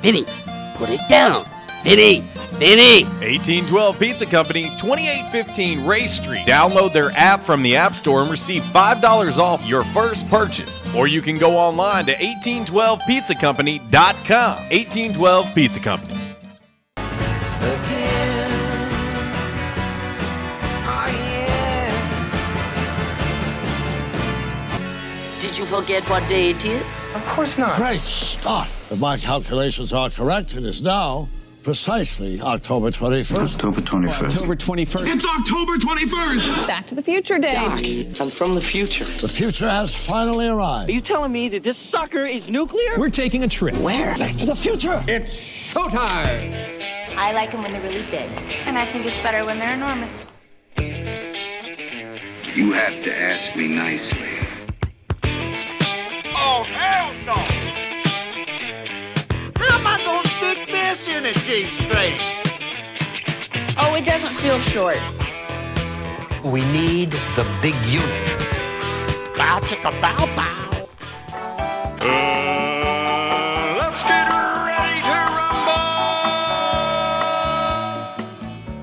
Vinny, put it down. Vinny, Vinny. 1812 Pizza Company, 2815 Ray Street. Download their app from the App Store and receive $5 off your first purchase. Or you can go online to 1812pizzacompany.com. 1812 Pizza Company. Did you forget what day it is? Of course not. Great Scott! If my calculations are correct, it is now precisely October 21st. October 21st. October 21st. It's October 21st! Back to the Future Day. I'm from the future. The future has finally arrived. Are you telling me that this sucker is nuclear? We're taking a trip. Where? Back to the future! It's showtime! I like them when they're really big. And I think it's better when they're enormous. You have to ask me nicely. Oh, hell no! How am I gonna stick this in a G string? Oh, it doesn't feel short. We need the big unit. Bow chicka bow bow. Uh, let's get ready to rumble!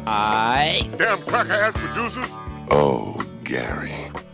I. Damn cracker ass producers! Oh, Gary.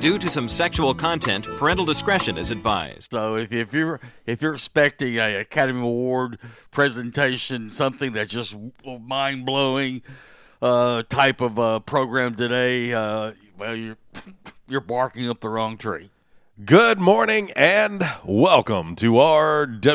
Due to some sexual content, parental discretion is advised. So if, if you're if you're expecting a Academy Award presentation, something that's just mind blowing uh, type of uh, program today, uh, well, you're you're barking up the wrong tree. Good morning and welcome to RWRC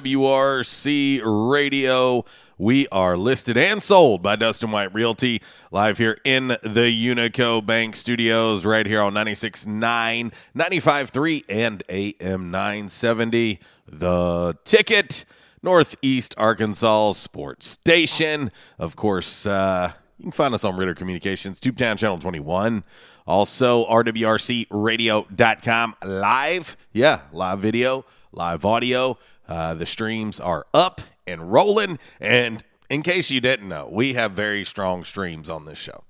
Radio. We are listed and sold by Dustin White Realty live here in the Unico Bank Studios right here on 96.9, 95.3 and AM 970. The Ticket, Northeast Arkansas Sports Station. Of course, uh, you can find us on Ritter Communications, Tubetown Channel 21. Also, RWRCRadio.com live. Yeah, live video, live audio. Uh, the streams are up and rolling. And in case you didn't know, we have very strong streams on this show.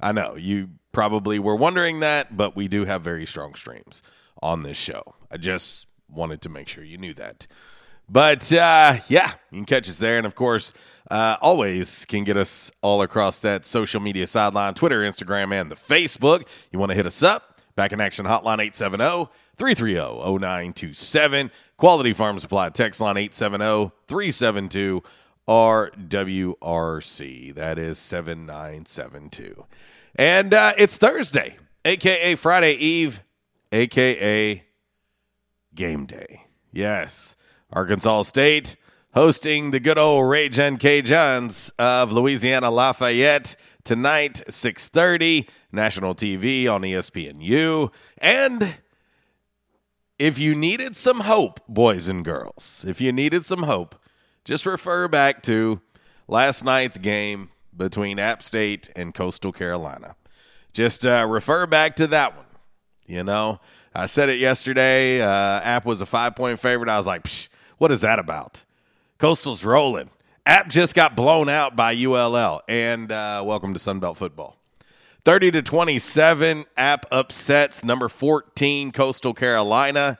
I know you probably were wondering that, but we do have very strong streams on this show. I just wanted to make sure you knew that. But uh, yeah, you can catch us there. And of course, uh, always can get us all across that social media sideline Twitter, Instagram, and the Facebook. You want to hit us up? Back in Action Hotline 870 330 0927. Quality Farm Supply text line 870 372 RWRC. That is 7972. And uh, it's Thursday, aka Friday Eve, aka Game Day. Yes, Arkansas State hosting the good old Raging Cajuns of Louisiana Lafayette tonight, 6:30, national TV on ESPNU. And if you needed some hope, boys and girls, if you needed some hope, just refer back to last night's game between App State and Coastal Carolina. Just uh, refer back to that one. You know, I said it yesterday. Uh, App was a five point favorite. I was like, what is that about? Coastal's rolling. App just got blown out by ULL. And uh, welcome to Sunbelt football. 30 to 27, App upsets number 14, Coastal Carolina.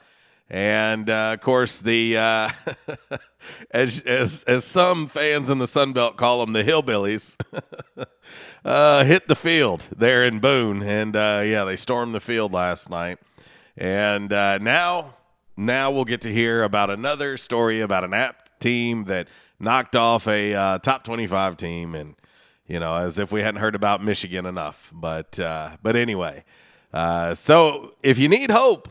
And uh, of course, the. Uh, as as as some fans in the Sun Belt call them, the hillbillies, uh, hit the field there in Boone, and uh, yeah, they stormed the field last night, and uh, now now we'll get to hear about another story about an App team that knocked off a uh, top twenty-five team, and you know, as if we hadn't heard about Michigan enough. But uh, but anyway, uh, so if you need hope,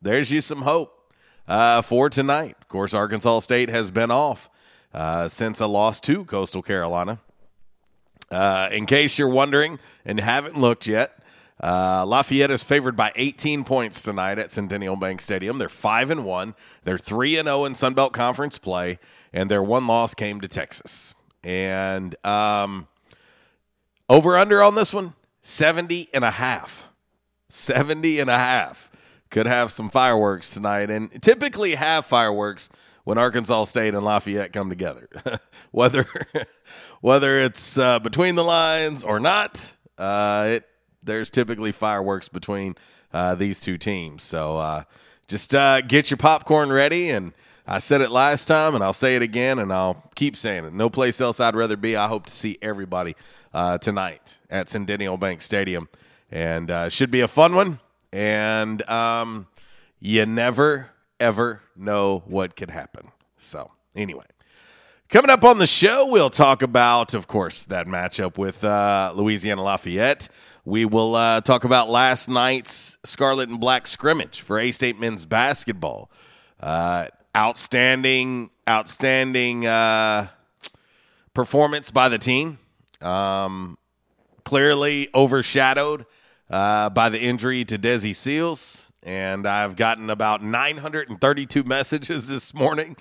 there's you some hope uh, for tonight. Of course, Arkansas State has been off uh, since a loss to Coastal Carolina. Uh, in case you're wondering and haven't looked yet, uh, Lafayette is favored by 18 points tonight at Centennial Bank Stadium. They're five and one. They're three and zero in Sun Belt Conference play, and their one loss came to Texas. And um, over under on this one 70 and a half. 70 and a half. Could have some fireworks tonight, and typically have fireworks when Arkansas State and Lafayette come together. whether whether it's uh, between the lines or not, uh, it there's typically fireworks between uh, these two teams. So uh, just uh, get your popcorn ready. And I said it last time, and I'll say it again, and I'll keep saying it. No place else I'd rather be. I hope to see everybody uh, tonight at Centennial Bank Stadium, and uh, should be a fun one. And um, you never ever know what could happen. So anyway. Coming up on the show, we'll talk about, of course, that matchup with uh, Louisiana Lafayette. We will uh, talk about last night's Scarlet and Black scrimmage for A State men's basketball. Uh, outstanding, outstanding uh, performance by the team. Um, clearly overshadowed uh, by the injury to Desi Sills. And I've gotten about 932 messages this morning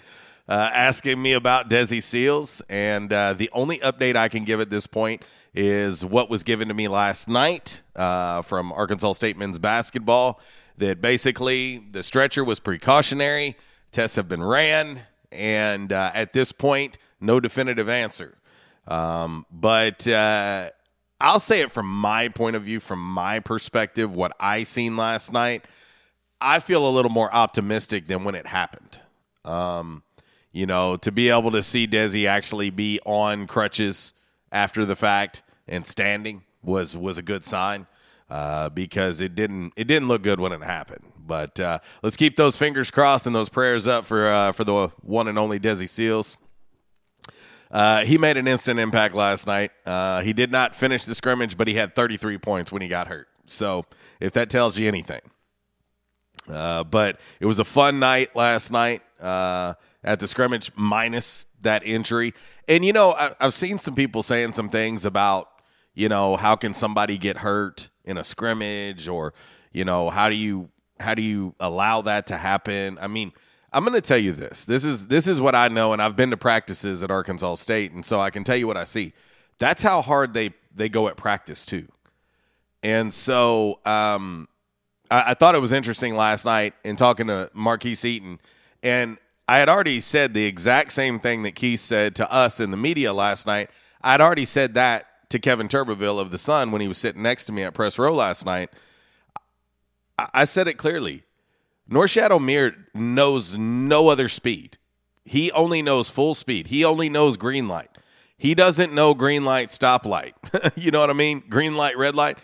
uh, asking me about Desi Sills. And uh, the only update I can give at this point is what was given to me last night uh, from Arkansas State men's basketball. That basically the stretcher was precautionary, tests have been ran, and uh, at this point, no definitive answer. Um, but uh, I'll say it from my point of view, from my perspective, what I seen last night. I feel a little more optimistic than when it happened. Um, you know, to be able to see Desi actually be on crutches after the fact and standing was was a good sign uh, because it didn't it didn't look good when it happened. But uh, let's keep those fingers crossed and those prayers up for uh, for the one and only Desi Sills. Uh, he made an instant impact last night. Uh, he did not finish the scrimmage, but he had 33 points when he got hurt. So if that tells you anything, uh, but it was a fun night last night uh, at the scrimmage, minus that injury. And you know, I, I've seen some people saying some things about you know how can somebody get hurt in a scrimmage, or you know how do you how do you allow that to happen? I mean. I'm going to tell you this. This is this is what I know, and I've been to practices at Arkansas State, and so I can tell you what I see. That's how hard they they go at practice too. And so um, I, I thought it was interesting last night in talking to Marquise Eaton, and I had already said the exact same thing that Keith said to us in the media last night. I'd already said that to Kevin Turbeville of the Sun when he was sitting next to me at press row last night. I, said it clearly. Norchad Omier knows no other speed. He only knows full speed. He only knows green light. He doesn't know green light, stop light. you know what I mean? Green light, red light.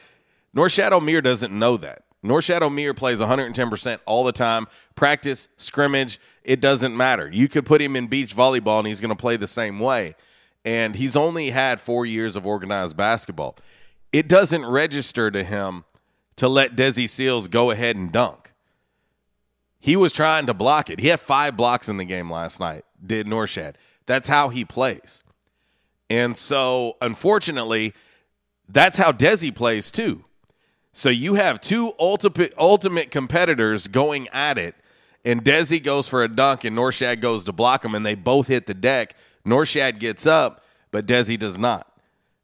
Norchad Omier doesn't know that. Norchad Omier plays 110% all the time. Practice, scrimmage, it doesn't matter. You could put him in beach volleyball and he's going to play the same way. And he's only had four years of organized basketball. It doesn't register to him to let Desi Sills go ahead and dunk. He was trying to block it. He had five blocks in the game last night, did Norchad. That's how he plays. And so, unfortunately, that's how Desi plays too. So you have two ultimate ultimate competitors going at it, and Desi goes for a dunk, and Norchad goes to block him, and they both hit the deck. Norchad gets up, but Desi does not.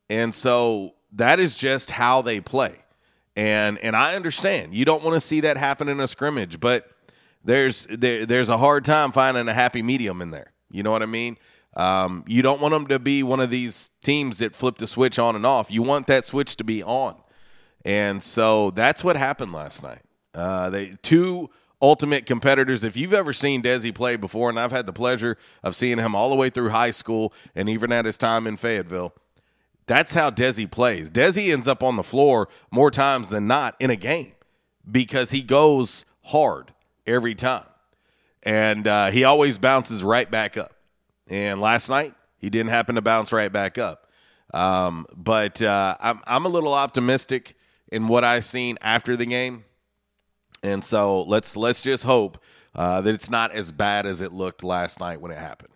And so that is just how they play. And and I understand you don't want to see that happen in a scrimmage, but there's there, there's a hard time finding a happy medium in there. You know what I mean? Um, you don't want them to be one of these teams that flip the switch on and off. You want that switch to be on, and so that's what happened last night. Uh, they two ultimate competitors. If you've ever seen Desi play before, and I've had the pleasure of seeing him all the way through high school and even at his time in Fayetteville, that's how Desi plays. Desi ends up on the floor more times than not in a game because he goes hard every time. And uh, he always bounces right back up. And last night, he didn't happen to bounce right back up. Um, but uh, I'm, I'm a little optimistic in what I've seen after the game. And so let's let's just hope uh, that it's not as bad as it looked last night when it happened,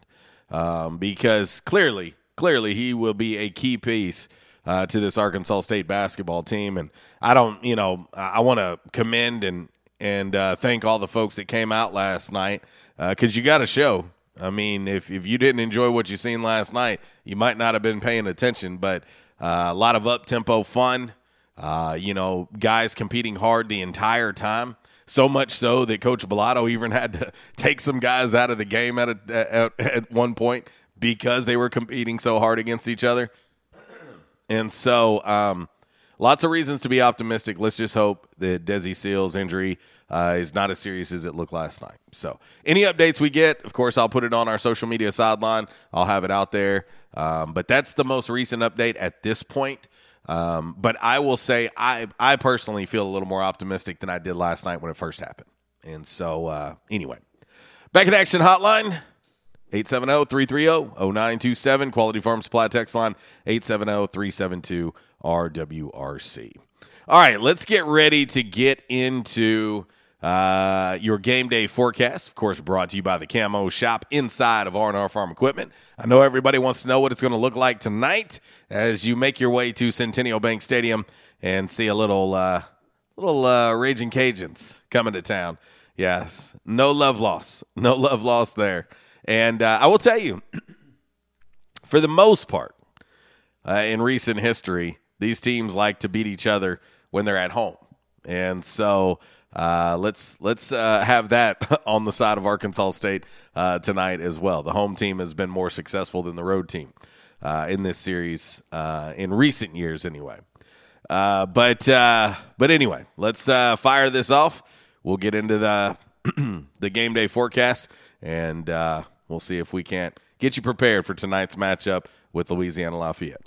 um, because clearly, clearly he will be a key piece uh, to this Arkansas State basketball team. And I don't, you know, I want to commend and and uh, thank all the folks that came out last night because you got to show. I mean, if if you didn't enjoy what you seen last night, you might not have been paying attention. But uh, a lot of up tempo fun. Uh, you know, guys competing hard the entire time. So much so that Coach Balado even had to take some guys out of the game at, a, at, at one point because they were competing so hard against each other. And so, um, lots of reasons to be optimistic. Let's just hope that Desi Sills' injury uh, is not as serious as it looked last night. So, any updates we get, of course, I'll put it on our social media sideline. I'll have it out there. Um, but that's the most recent update at this point. Um, but I will say I I personally feel a little more optimistic than I did last night when it first happened. And so uh, anyway, back in action hotline 870-330-0927 Quality Farm Supply text line 870-372-RWRC. All right, let's get ready to get into uh, your game day forecast, of course, brought to you by the Camo Shop inside of R&R Farm Equipment. I know everybody wants to know what it's going to look like tonight as you make your way to Centennial Bank Stadium and see a little, uh, little uh, Raging Cajuns coming to town. Yes, no love loss, no love loss there. And uh, I will tell you, for the most part, uh, in recent history, these teams like to beat each other when they're at home, and so uh, let's let's uh, have that on the side of Arkansas State uh, tonight as well. The home team has been more successful than the road team uh, in this series uh, in recent years, anyway. But but anyway, let's fire this off. We'll get into the the game day forecast, and we'll see if we can't get you prepared for tonight's matchup with Louisiana Lafayette.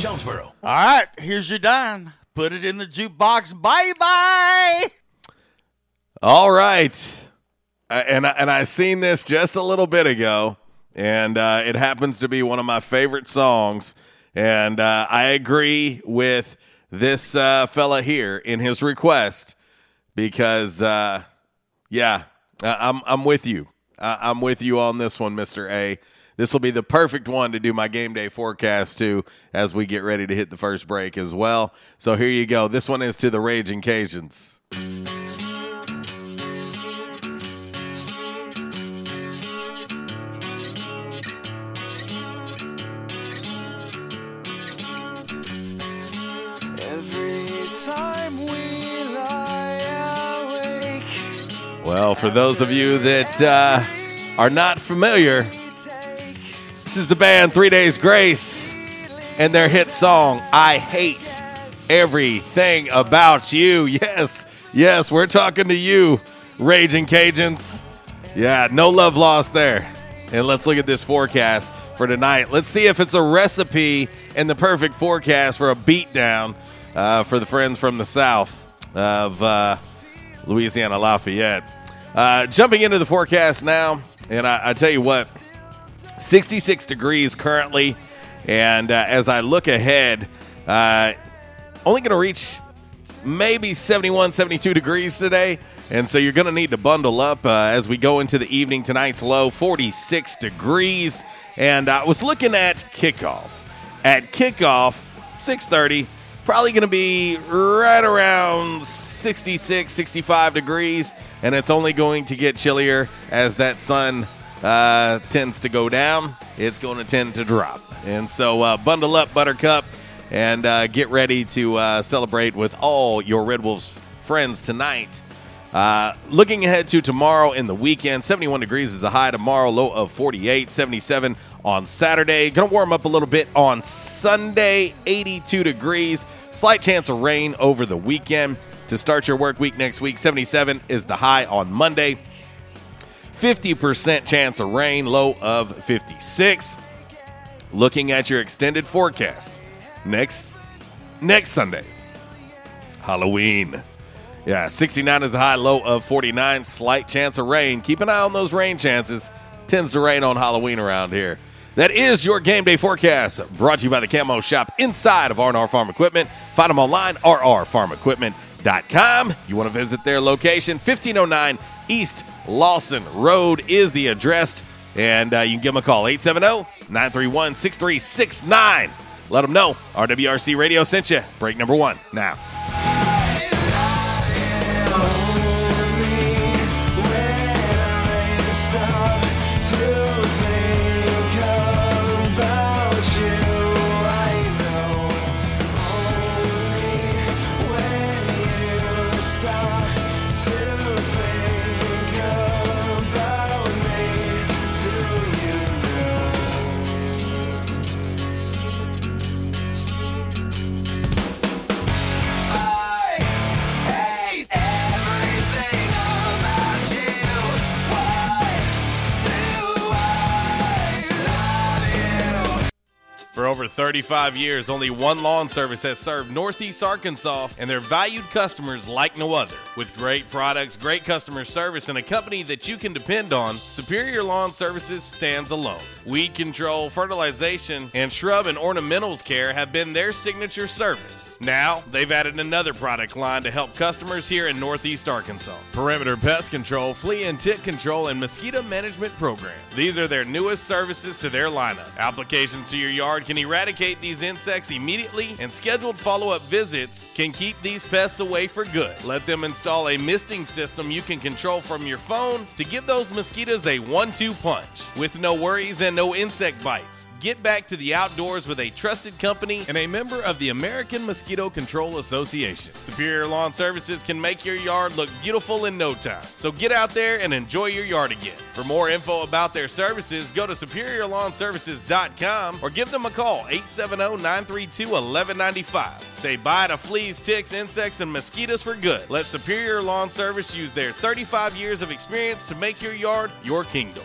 Jonesboro. All right, here's your dime. Put it in the jukebox. Bye bye. All right, uh, and I, and I seen this just a little bit ago, and uh, it happens to be one of my favorite songs, and uh, I agree with this uh, fella here in his request because, uh, yeah, I'm I'm with you. I'm with you on this one, Mister A this will be the perfect one to do my game day forecast to as we get ready to hit the first break as well. So here you go. This one is to the Raging Cajuns. Well, for those of you that uh, are not familiar, this is the band Three Days Grace and their hit song, I Hate Everything About You. Yes, yes, we're talking to you, Raging Cajuns. Yeah, no love lost there. And let's look at this forecast for tonight. Let's see if it's a recipe and the perfect forecast for a beatdown uh, for the friends from the south of uh, Louisiana Lafayette. Uh, jumping into the forecast now, and I, I tell you what, 66 degrees currently. And uh, as I look ahead, uh, only going to reach maybe 71, 72 degrees today. And so you're going to need to bundle up uh, as we go into the evening. Tonight's low, 46 degrees. And I was looking at kickoff. At kickoff, 6:30, Probably going to be right around 66, 65 degrees, and it's only going to get chillier as that sun uh, tends to go down. It's going to tend to drop. And so uh, bundle up, Buttercup, and uh, get ready to uh, celebrate with all your Red Wolves friends tonight. Uh, looking ahead to tomorrow in the weekend, 71 degrees is the high tomorrow, low of 48, 77 on Saturday. Going to warm up a little bit on Sunday, 82 degrees. Slight chance of rain over the weekend. To start your work week next week, 77 is the high on Monday. 50% chance of rain, low of 56. Looking at your extended forecast next next Sunday, Halloween. Yeah, 69 is a high, low of 49. Slight chance of rain. Keep an eye on those rain chances. Tends to rain on Halloween around here. That is your game day forecast brought to you by the Camo Shop inside of R&R Farm Equipment. Find them online, rrfarmequipment.com. You want to visit their location, 1509 East Lawson Road is the address. And uh, you can give them a call, 870 931 6369. Let them know RWRC Radio sent you. Break number one now. For over 35 years, only one lawn service has served Northeast Arkansas, and their valued customers like no other. With great products, great customer service, and a company that you can depend on, Superior Lawn Services stands alone. Weed control, fertilization, and shrub and ornamentals care have been their signature service. Now, they've added another product line to help customers here in Northeast Arkansas Perimeter Pest Control, Flea and Tick Control, and Mosquito Management Program. These are their newest services to their lineup. Applications to your yard can eradicate these insects immediately, and scheduled follow up visits can keep these pests away for good. Let them install a misting system you can control from your phone to give those mosquitoes a one two punch with no worries and no insect bites. Get back to the outdoors with a trusted company and a member of the American Mosquito Control Association. Superior Lawn Services can make your yard look beautiful in no time. So get out there and enjoy your yard again. For more info about their services, go to superiorlawnservices.com or give them a call 870-932-1195. Say bye to fleas, ticks, insects, and mosquitoes for good. Let Superior Lawn Service use their 35 years of experience to make your yard your kingdom.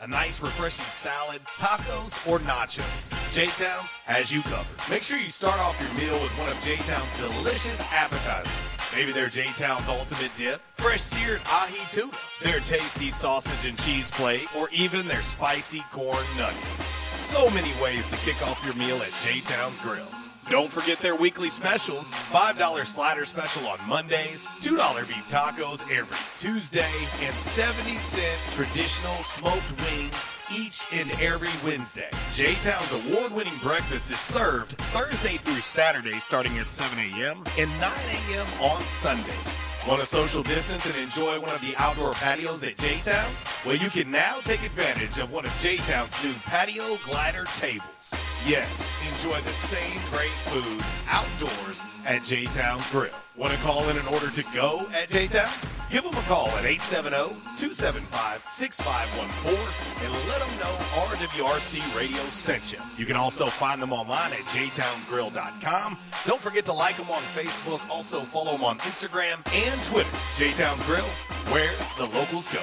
a nice refreshing salad, tacos, or nachos, J Town's has you covered. Make sure you start off your meal with one of J Town's delicious appetizers. Maybe their J Town's ultimate dip, fresh seared ahi tuna, their tasty sausage and cheese plate, or even their spicy corn nuggets. So many ways to kick off your meal at J Town's Grill. Don't forget their weekly specials $5 slider special on Mondays, $2 beef tacos every Tuesday, and 70 cent traditional smoked wings each and every Wednesday. J Town's award winning breakfast is served Thursday through Saturday starting at 7 a.m. and 9 a.m. on Sundays. Want to social distance and enjoy one of the outdoor patios at J Town's? Well, you can now take advantage of one of J Town's new patio glider tables. Yes, enjoy the same great food outdoors at J Town's Grill. Want to call in an order to go at J Town's? Give them a call at 870-275-6514 and let them know RWRC Radio sent you. You can also find them online at jtownsgrill.com. Don't forget to like them on Facebook. Also follow them on Instagram and Twitter. J Town's Grill, where the locals go.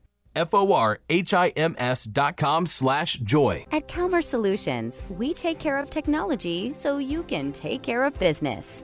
F-O-R-H-I-M-S dot com slash joy. At Calmer Solutions, we take care of technology so you can take care of business.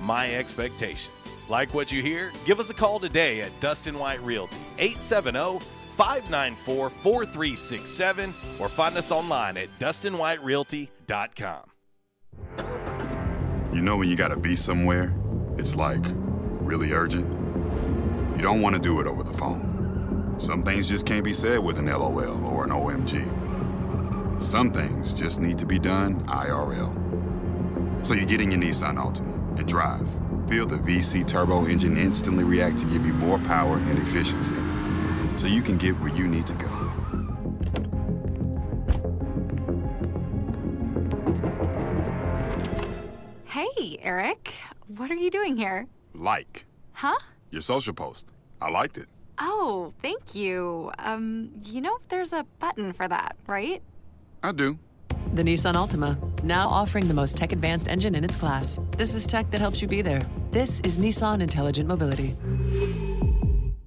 my expectations. Like what you hear? Give us a call today at Dustin White Realty, 870 594 4367, or find us online at DustinWhiteRealty.com. You know when you gotta be somewhere, it's like really urgent. You don't want to do it over the phone. Some things just can't be said with an LOL or an OMG. Some things just need to be done IRL. So you're getting your Nissan Altima and drive. Feel the VC turbo engine instantly react to give you more power and efficiency. So you can get where you need to go. Hey, Eric. What are you doing here? Like Huh? your social post. I liked it. Oh, thank you. Um, you know, there's a button for that, right? I do. The Nissan Altima, now offering the most tech advanced engine in its class. This is tech that helps you be there. This is Nissan Intelligent Mobility.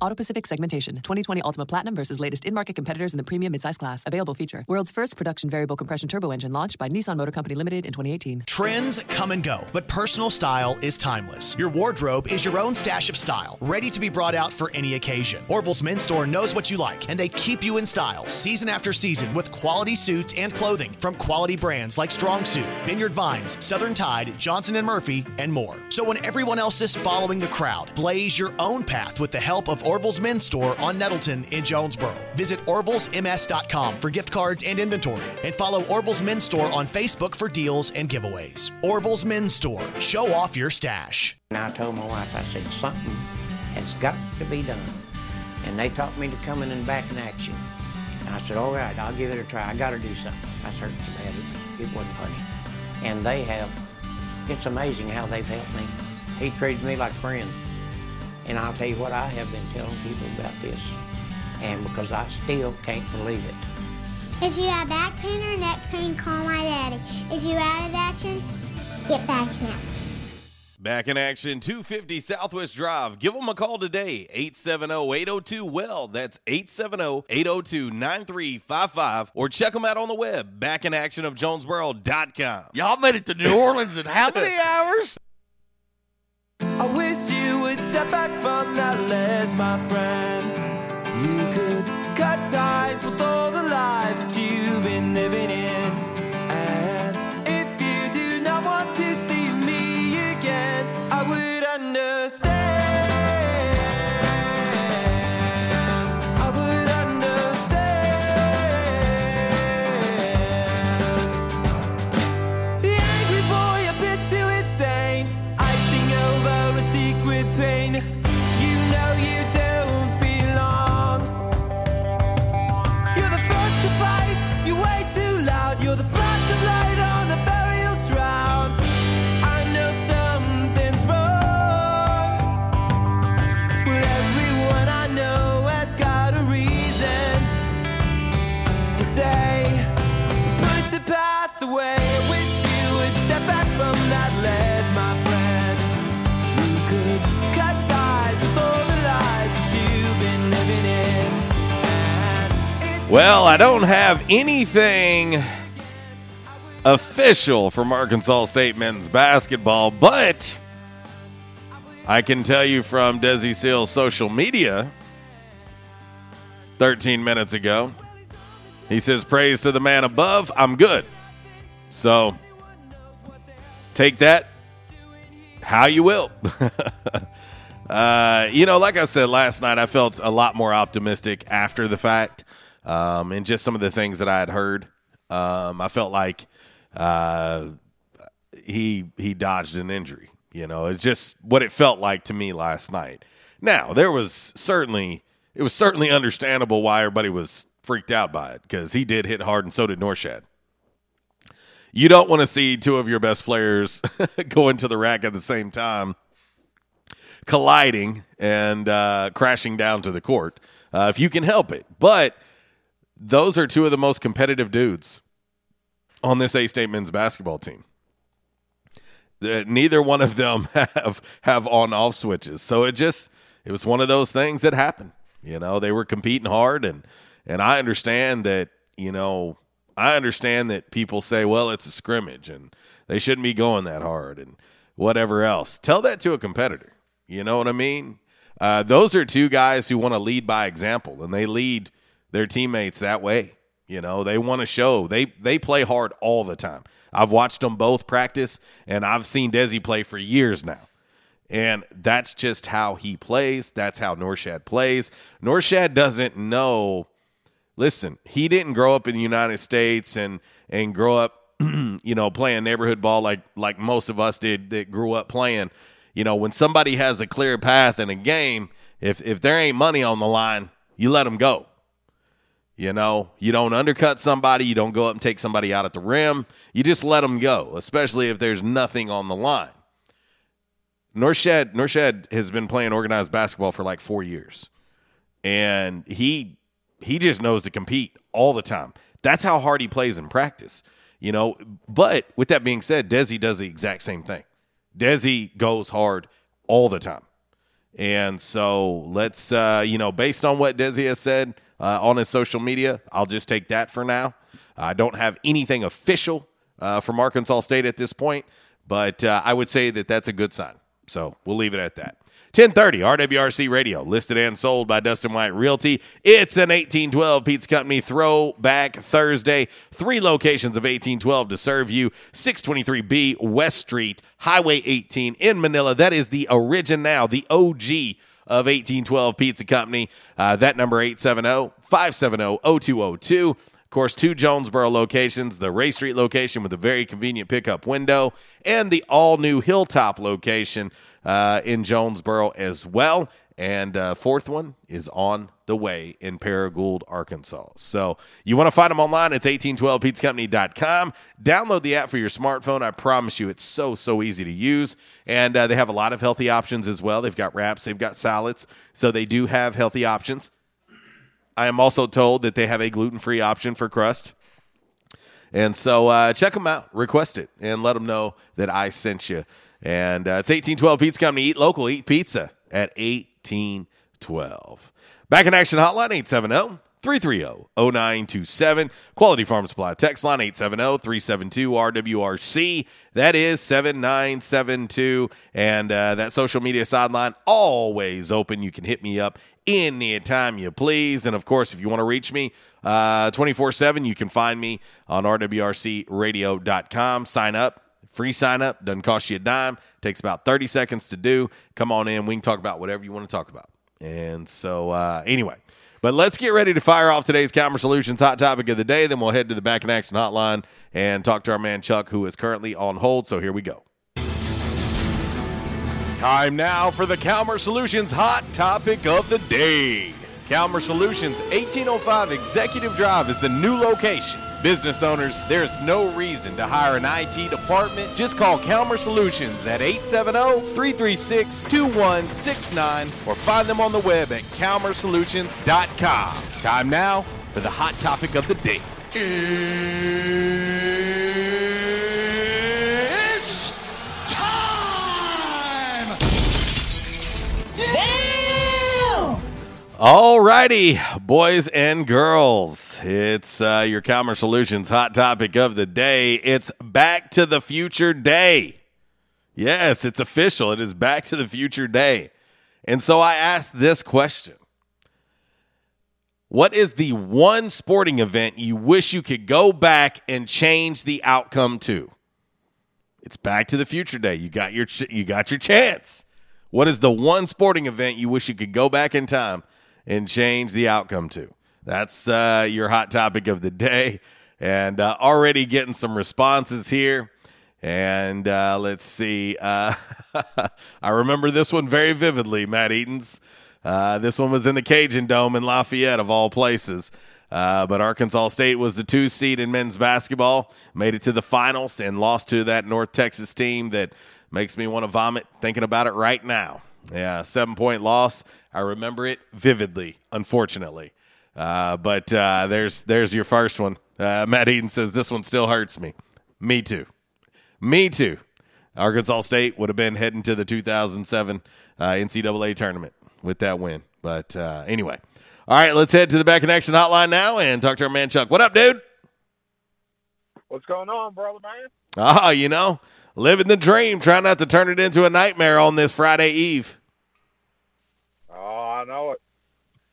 Auto Pacific segmentation. 2020 Altima Platinum versus latest in-market competitors in the premium midsize class. Available feature. World's first production variable compression turbo engine launched by Nissan Motor Company Limited in 2018. Trends come and go, but personal style is timeless. Your wardrobe is your own stash of style, ready to be brought out for any occasion. Orville's Men's Store knows what you like, and they keep you in style season after season with quality suits and clothing from quality brands like Strong Suit, Vineyard Vines, Southern Tide, Johnston & Murphy, and more. So when everyone else is following the crowd, blaze your own path with the help of Orville's Men's Store on Nettleton in Jonesboro. Visit orvillesms.com for gift cards and inventory, and follow Orville's Men's Store on Facebook for deals and giveaways. Orville's Men's Store. Show off your stash. And I told my wife, I said, something has got to be done. And they taught me to come in and back in action. And I said, all right, I'll give it a try. I got to do something. I started to bad. It, it wasn't funny. And they have, it's amazing how they've helped me. He treated me like friends. And I'll tell you what, I have been telling people about this. And because I still can't believe it. If you have back pain or neck pain, call my daddy. If you're out of action, get back now. Back in action, 250 Southwest Drive. Give them a call today, 870-802-WELL. That's 870-802-9355. Or check them out on the web, backinactionofjonesboro.com. Y'all made it to New Orleans in how many hours? I wish you would step back from that ledge, my friend. You could cut ties with all the lies that you've been living in. Well, I don't have anything official from Arkansas State men's basketball, but I can tell you from Desi Sills' social media 13 minutes ago. He says, Praise to the man above. I'm good. So take that how you will. uh, you know, like I said last night, I felt a lot more optimistic after the fact um, and just some of the things that I had heard. Um, I felt like uh, he he dodged an injury. You know, it's just what it felt like to me last night. Now there was certainly it was certainly understandable why everybody was freaked out by it because he did hit hard and so did Norchad. You don't want to see two of your best players going to the rack at the same time, colliding and uh, crashing down to the court uh, if you can help it. But those are two of the most competitive dudes on this A State men's basketball team. Uh, neither one of them have have on off switches, so it just it was one of those things that happened. You know, they were competing hard, and and I understand that. You know, I understand that people say, well, it's a scrimmage, and they shouldn't be going that hard, and whatever else. Tell that to a competitor. You know what I mean? Uh, those are two guys who want to lead by example, and they lead their teammates that way. You know, they want to show they they play hard all the time. I've watched them both practice, and I've seen Desi play for years now. And that's just how he plays. That's how Norchad plays. Norchad doesn't know. Listen, he didn't grow up in the United States and and grow up, you know, playing neighborhood ball like like most of us did that grew up playing. You know, when somebody has a clear path in a game, if if there ain't money on the line, you let them go. You know, you don't undercut somebody, you don't go up and take somebody out at the rim. You just let them go, especially if there's nothing on the line. Norchad Norchad has been playing organized basketball for like 4 years. And he he just knows to compete all the time. That's how hard he plays in practice. You know, but with that being said, Desi does the exact same thing. Desi goes hard all the time. And so let's, uh, you know, based on what Desi has said uh, on his social media, I'll just take that for now. I don't have anything official uh, from Arkansas State at this point, but uh, I would say that that's a good sign. So we'll leave it at that. 1030 RWRC Radio, listed and sold by Dustin White Realty. It's an 1812 Pizza Company throwback Thursday. Three locations of 1812 to serve you 623B West Street, Highway 18 in Manila. That is the origin now, the OG of 1812 Pizza Company. Uh, that number 870 570 0202. Of course, two Jonesboro locations the Ray Street location with a very convenient pickup window, and the all new Hilltop location uh, in Jonesboro as well. And uh, fourth one is on the way in Paragould, Arkansas. So you want to find them online? It's 1812pizzacompany.com. Download the app for your smartphone. I promise you, it's so, so easy to use. And uh, they have a lot of healthy options as well. They've got wraps, they've got salads. So they do have healthy options. I am also told that they have a gluten free option for crust. And so uh, check them out, request it, and let them know that I sent you. And uh, it's 1812 Pizza Company. Eat local, eat pizza at 1812. Back in action hotline 870 330 0927. Quality Farm Supply text line 870 372 RWRC. That is 7972. And uh, that social media sideline always open. You can hit me up anytime you please. And of course, if you want to reach me uh, 24 7, you can find me on rwrcradio.com. Sign up. Free sign up. Doesn't cost you a dime. Takes about 30 seconds to do. Come on in. We can talk about whatever you want to talk about. And so, uh, anyway. But let's get ready to fire off today's Calmer Solutions hot topic of the day. Then we'll head to the back in action hotline and talk to our man Chuck, who is currently on hold. So here we go. Time now for the Calmer Solutions hot topic of the day. Calmer Solutions 1805 Executive Drive is the new location. Business owners, there's no reason to hire an IT department. Just call Calmer Solutions at 870-336-2169 or find them on the web at calmersolutions.com. Time now for the hot topic of the day. All righty, boys and girls. It's uh, your Calmer Solutions hot topic of the day. It's Back to the Future Day. Yes, it's official. It is Back to the Future Day. And so I asked this question What is the one sporting event you wish you could go back and change the outcome to? It's Back to the Future Day. You got your ch- you got your chance. What is the one sporting event you wish you could go back in time and change the outcome to? That's uh, your hot topic of the day, and uh, already getting some responses here. And uh, let's see. Uh, I remember this one very vividly, Matt Eaton's. Uh, this one was in the Cajun Dome in Lafayette, of all places. Uh, but Arkansas State was the two seed in men's basketball, made it to the finals, and lost to that North Texas team that makes me want to vomit thinking about it right now. Yeah, seven point loss. I remember it vividly, unfortunately. Uh, but uh, there's there's your first one. Uh, Matt Eden says this one still hurts me. Me too. Me too. Arkansas State would have been heading to the 2007 uh, NCAA tournament with that win. But uh, anyway, all right, let's head to the back in action hotline now and talk to our man Chuck. What up, dude? What's going on, brother man? Ah, you know, living the dream, trying not to turn it into a nightmare on this Friday Eve. I know it.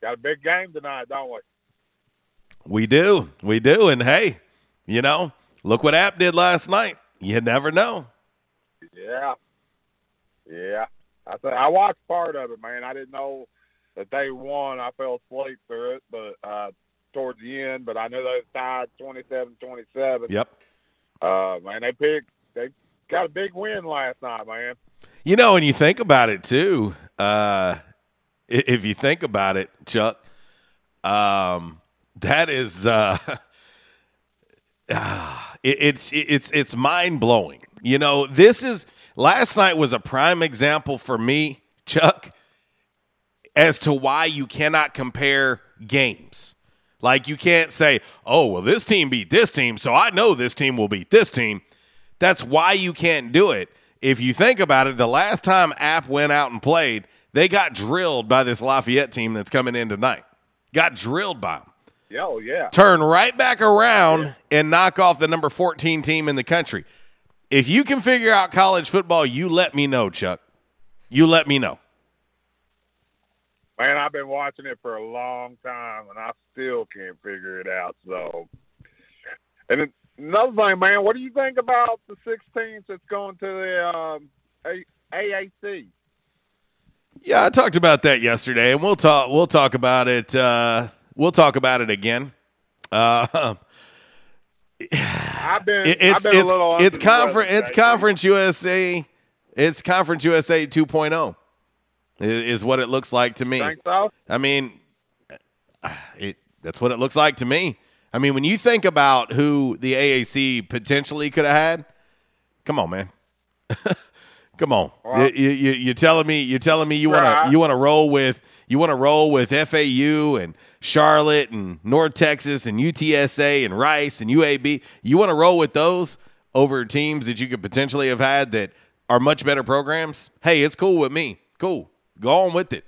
Got a big game tonight, don't we? We do, we do, and hey, you know, look what App did last night. You never know. Yeah, yeah. I th- I watched part of it, man. I didn't know that they won. I fell asleep through it, but uh, towards the end. But I knew they tied 27-27. Yep. Uh, man, they picked. They got a big win last night, man. You know, and you think about it too. Uh, if you think about it, Chuck, um, that is uh, ah, it, it's it's it's mind blowing. You know, this is last night was a prime example for me, Chuck, as to why you cannot compare games. Like you can't say, "Oh, well, this team beat this team, so I know this team will beat this team." That's why you can't do it. If you think about it, the last time App went out and played, they got drilled by this Lafayette team that's coming in tonight. Got drilled by them. Yeah, oh, yeah. Turn right back around and knock off the number 14 team in the country. If you can figure out college football, you let me know, Chuck. You let me know. Man, I've been watching it for a long time, and I still can't figure it out. So, and another thing, man, what do you think about the six teams that's going to the um, A- AAC? Yeah, I talked about that yesterday, and we'll talk. We'll talk about it. Uh, we'll talk about it again. Uh, I've been, it- I've it's been a it's little it's conference it's conference USA. It's conference USA 2.0 i- is what it looks like to me. So? I mean, it that's what it looks like to me. I mean, when you think about who the AAC potentially could have had, come on, man. Come on, you, you, you're telling me you're telling me you want to you want to roll with you want to roll with FAU and Charlotte and North Texas and UTSA and Rice and UAB. You want to roll with those over teams that you could potentially have had that are much better programs. Hey, it's cool with me. Cool, go on with it.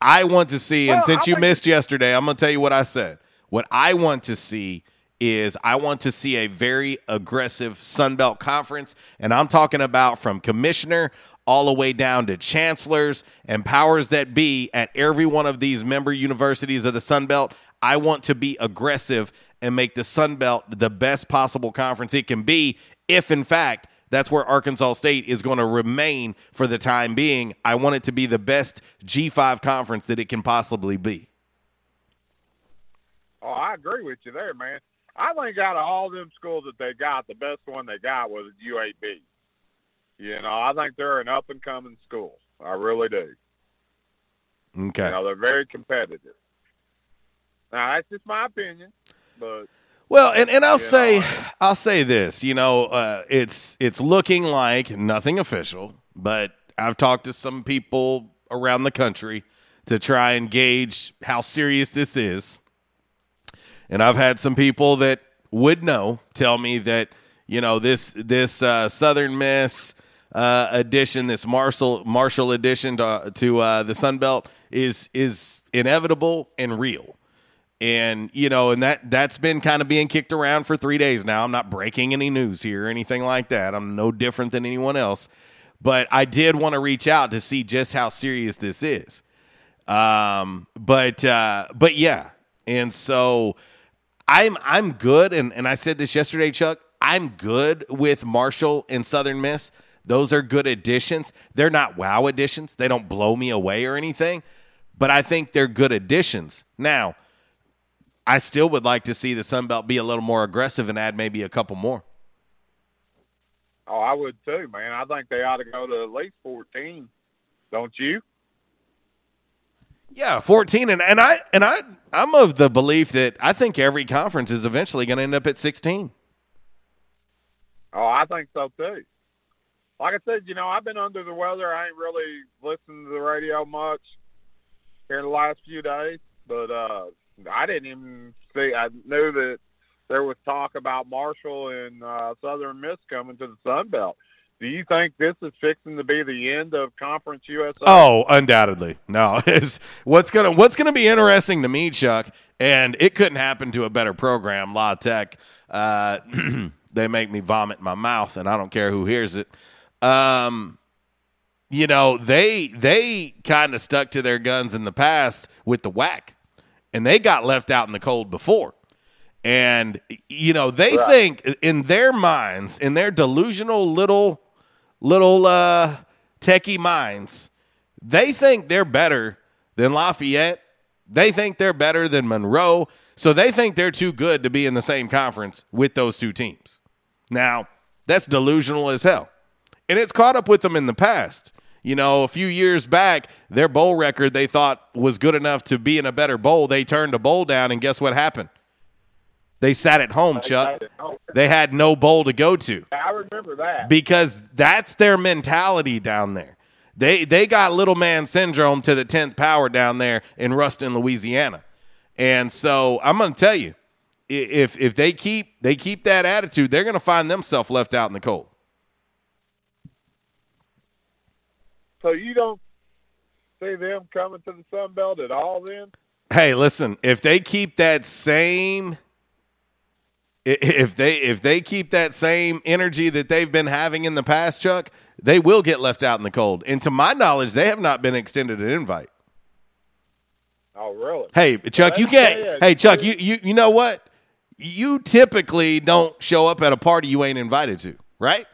I want to see, and since I you think- missed yesterday, I'm going to tell you what I said. What I want to see is I want to see a very aggressive Sun Belt conference, and I'm talking about from commissioner all the way down to chancellors and powers that be at every one of these member universities of the Sun Belt. I want to be aggressive and make the Sun Belt the best possible conference it can be if in fact that's where Arkansas State is going to remain for the time being. I want it to be the best G5 conference that it can possibly be. Oh, I agree with you there, man. I think out of all them schools that they got, the best one they got was UAB. You know, I think they're an up and coming school. I really do. Okay. You know, they're very competitive. Now that's just my opinion, but Well, and, and I'll say I'll say this, you know, uh, it's it's looking like nothing official, but I've talked to some people around the country to try and gauge how serious this is. And I've had some people that would know tell me that, you know, this this uh, Southern Miss uh, this Marshall Marshall edition to, to uh, the Sun Belt is is inevitable and real. And you know and that that's been kind of being kicked around for three days now. I'm not breaking any news here or anything like that. I'm no different than anyone else. But i did want to reach out to see just how serious this is. Um but uh but yeah. And so i'm i'm good and and i said this yesterday chuck i'm good with marshall and southern miss those are good additions they're not wow additions they don't blow me away or anything but i think they're good additions now I still would like to see the Sun Belt be a little more aggressive and add maybe a couple more. oh, I would too, man. I think they ought to go to at least fourteen. Don't you? Yeah, 14 and and I and I I'm of the belief that I think every conference is eventually going to end up at 16. Oh, I think so too. Like I said, you know, I've been under the weather. I ain't really listened to the radio much here the last few days, but uh I didn't even see. I knew that there was talk about Marshall and uh, Southern Miss coming to the Sun Belt. Do you think this is fixing to be the end of Conference USA? Oh, undoubtedly. No, is what's gonna what's gonna be interesting to me, Chuck, and it couldn't happen to a better program, La Tech. Uh, they make me vomit in my mouth, and I don't care who hears it. Um, you know, they they kind of stuck to their guns in the past with the WAC, and they got left out in the cold before. And you know, they Right. think in their minds, in their delusional little little uh techie minds, they think they're better than Lafayette. They think they're better than Monroe. So they think they're too good to be in the same conference with those two teams. Now, that's delusional as hell. And it's caught up with them in the past. You know, a few years back, their bowl record they thought was good enough to be in a better bowl. They turned a bowl down, and guess what happened? They sat at home, Chuck. They had no bowl to go to I remember that. because that's their mentality down there. They they got little man syndrome to the tenth power down there in Ruston, Louisiana, and so I'm going to tell you, if if they keep they keep that attitude, they're going to find themselves left out in the cold. So you don't see them coming to the Sun Belt at all then? Hey, listen, if they keep that same if they if they keep that same energy that they've been having in the past, Chuck, they will get left out in the cold. And to my knowledge, they have not been extended an invite. Oh, really? Hey, Chuck, you can't. bad. Hey, Chuck, you you you know what? You typically don't show up at a party you ain't invited to, right?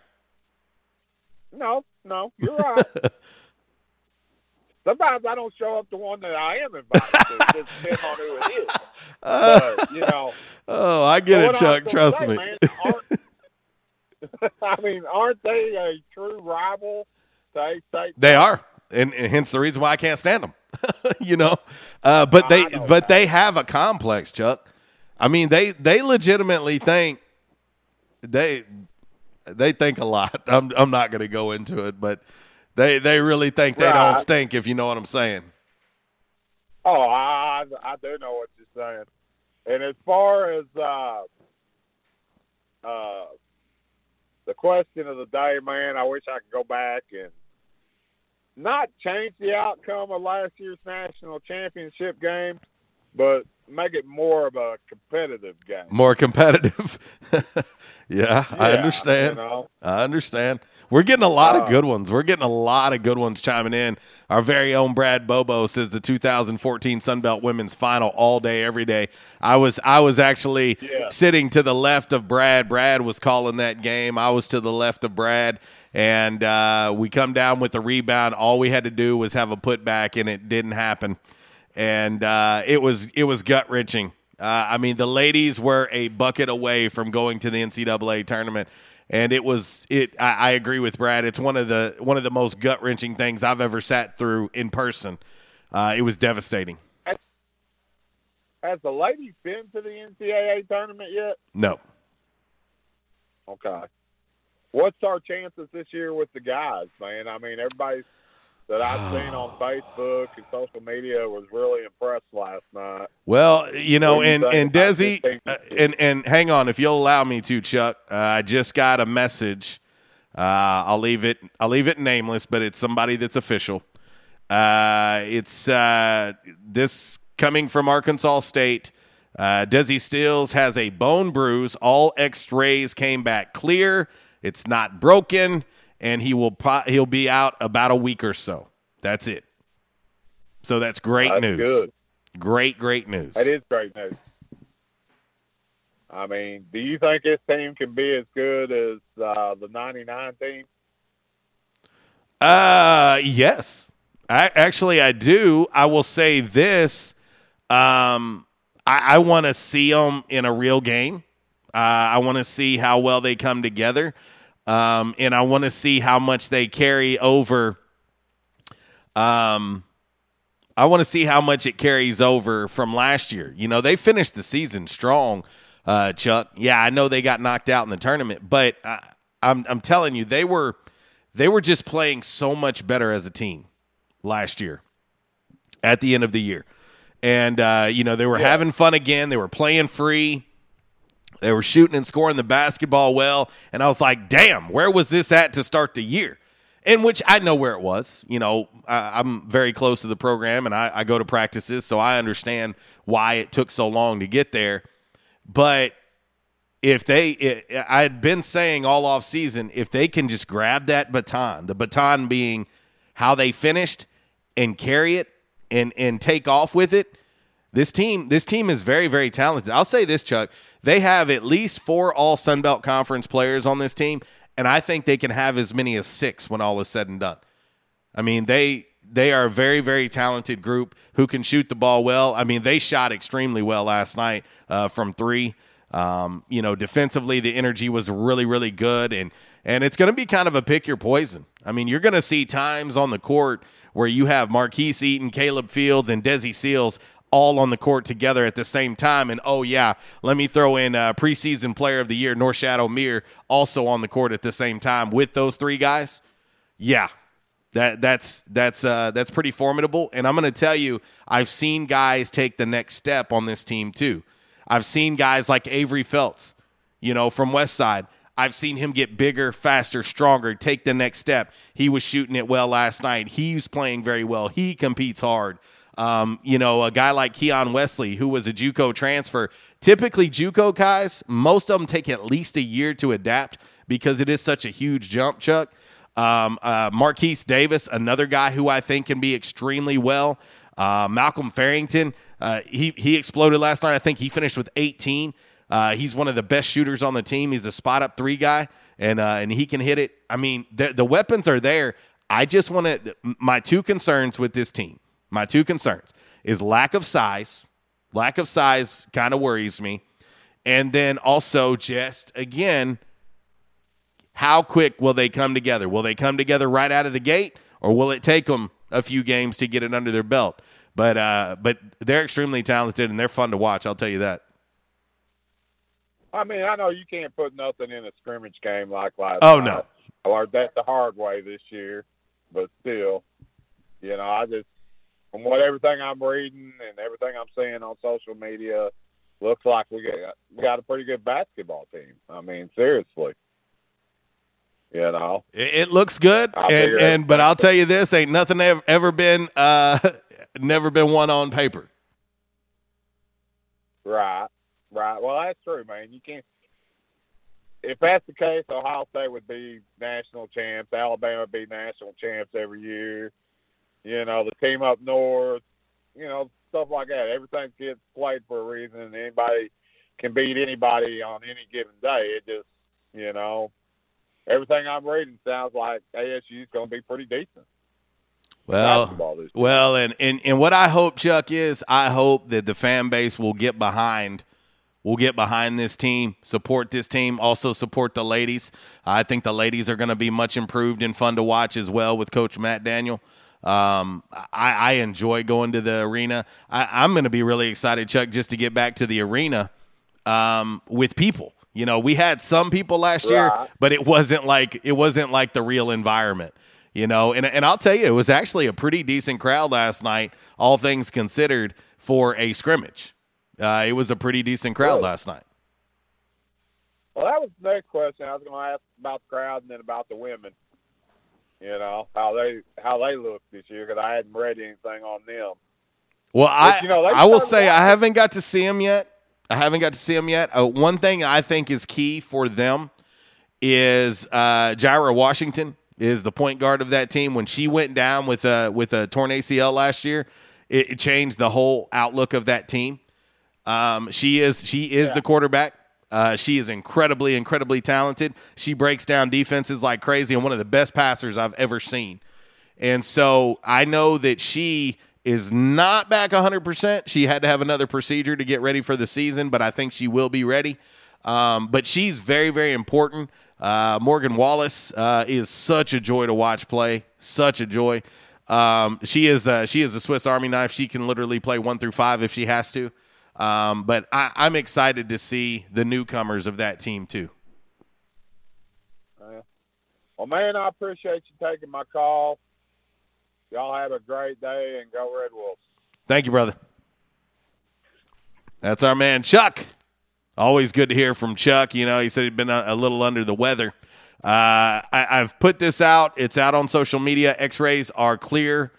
No, no, you're right. Sometimes I don't show up to one that I am invited to. It depends on who it is. But, you know. Oh, I get it, what I was Chuck. Trust say, me. man, I mean, aren't they a true rival to State? They are, and, and hence the reason why I can't stand them. you know, uh, but they but they have a complex, Chuck. I mean, they they legitimately think they. They think a lot. I'm I'm not going to go into it, but they they really think they Right. don't stink. If you know what I'm saying. Oh, I I do know what you're saying. And as far as uh, uh, the question of the day, man, I wish I could go back and not change the outcome of last year's national championship game, but make it more of a competitive game. More competitive. yeah, I understand. you know. I understand. We're getting a lot of Uh, good ones. We're getting a lot of good ones chiming in. Our very own Brad Bobo says the 2014 Sunbelt Women's Final all day, every day. I was I was actually Yeah. sitting to the left of Brad. Brad was calling that game. I was to the left of Brad, and uh, we come down with the rebound. All we had to do was have a putback, and it didn't happen. And uh, it was it was gut wrenching. Uh, I mean, the ladies were a bucket away from going to the NCAA tournament, and it was it. I, I agree with Brad. It's one of the one of the most gut wrenching things I've ever sat through in person. Uh, it was devastating. Has the ladies been to the NCAA tournament yet? No, Okay. What's our chances this year with the guys, man? I mean, everybody that I've seen on Facebook and social media was really impressed last night. Well, you know, do you and and Desi, uh, and and hang on, if you'll allow me to, Chuck, uh, I just got a message. Uh, I'll leave it. I'll leave it nameless, but it's somebody that's official. Uh, it's uh, this coming from Arkansas State. Uh, Desi Sills has a bone bruise. All X-rays came back clear. It's not broken, and he will pro- he'll be out about a week or so. That's it. So that's great That's news. good. Great, great news. That is great news. I mean, do you think this team can be as good as uh, the '99 team? Uh, yes. I actually I do. I will say this. Um, I, I want to see them in a real game. Uh, I want to see how well they come together, um, and I want to see how much they carry over. Um, I want to see how much it carries over from last year. You know, they finished the season strong, uh, Chuck. Yeah, I know they got knocked out in the tournament, but I, I'm I'm telling you, they were they were just playing so much better as a team last year at the end of the year. And, uh, you know, they were having fun again. They were playing free. They were shooting and scoring the basketball well. And I was like, damn, where was this at to start the year? In which I know where it was. You know, I, I'm very close to the program and I, I go to practices, so I understand why it took so long to get there. But if they i had been saying all off season if they can just grab that baton the baton being how they finished and carry it and and take off with it this team this team is very very talented i'll say this chuck they have at least four all sunbelt conference players on this team and i think they can have as many as six when all is said and done I mean, they they are a very very talented group who can shoot the ball well. I mean, they shot extremely well last night uh, from three. Um, you know, defensively, the energy was really really good, and and it's going to be kind of a pick your poison. I mean, you're going to see times on the court where you have Marquise Eaton, Caleb Fields, and Desi Sills all on the court together at the same time. And oh yeah, let me throw in uh, preseason player of the year, Norchad Omier, also on the court at the same time with those three guys. Yeah, that that's that's uh, that's pretty formidable. And I'm going to tell you, I've seen guys take the next step on this team too. I've seen guys like Avery Felts, you know, from West Side. I've seen him get bigger, faster, stronger, take the next step. He was shooting it well last night. He's playing very well. He competes hard. Um, you know, a guy like Keon Wesley, who was a JUCO transfer. Typically, JUCO guys, most of them take at least a year to adapt because it is such a huge jump, Chuck. Um, uh, Marquise Davis, another guy who I think can be extremely well. Uh, Malcolm Farrington, uh, he he exploded last night. I think he finished with 18. Uh, he's one of the best shooters on the team. He's a spot up three guy, and uh, and he can hit it. I mean, the the weapons are there. I just want to. My two concerns with this team, my two concerns, is lack of size. Lack of size kind of worries me, and then also just again how quick will they come together? Will they come together right out of the gate, or will it take them a few games to get it under their belt? But uh, but they're extremely talented and they're fun to watch. I'll tell you that. I mean, I know you can't put nothing in a scrimmage game like last Oh, night. no. I learned that the hard way this year, but still, you know, I just from what everything I'm reading and everything I'm seeing on social media, looks like we got we got a pretty good basketball team. I mean, seriously, you know. It, it looks good, and, and but I'll tell you this: ain't nothing ever, ever been uh, never been won on paper. Right, right. Well, that's true, man. You can't. If that's the case, Ohio State would be national champs. Alabama would be national champs every year. You know, the team up north. You know, stuff like that. Everything gets played for a reason, and anybody can beat anybody on any given day. It just, you know, everything I'm reading sounds like ASU is going to be pretty decent. Well, well, and, and and what I hope, Chuck, is I hope that the fan base will get behind, will get behind this team, support this team, also support the ladies. I think the ladies are going to be much improved and fun to watch as well with Coach Matt Daniel. Um, I, I enjoy going to the arena. I, I'm going to be really excited, Chuck, just to get back to the arena um, with people. You know, we had some people last year, Right. but it wasn't like it wasn't like the real environment. You know, and and I'll tell you, it was actually a pretty decent crowd last night, all things considered, for a scrimmage. Uh, it was a pretty decent crowd Good. last night. Well, that was the next question I was going to ask about the crowd and then about the women. You know how they how they look this year because I hadn't read anything on them. Well, I you know, I will say I haven't got to see them yet. I haven't got to see them yet. Uh, one thing I think is key for them is uh, Jireh Washington is the point guard of that team. When she went down with a with a torn ACL last year, it, it changed the whole outlook of that team. Um, she is she is the quarterback. Uh, she is incredibly incredibly talented. She breaks down defenses like crazy and one of the best passers I've ever seen. And so I know that she is not back 100%. She had to have another procedure to get ready for the season, but I think she will be ready. Um, but she's very, very important. Uh, Morgan Wallace uh, is such a joy to watch play, such a joy. Um, she is uh, she is a Swiss Army knife. She can literally play one through five if she has to. Um, but I, I'm excited to see the newcomers of that team too. Well, man, I appreciate you taking my call. Y'all have a great day and go Red Wolves. Thank you, brother. That's our man Chuck. Always good to hear from Chuck. You know, he said he'd been a, a little under the weather. Uh, I, I've put this out. It's out on social media. X-rays are clear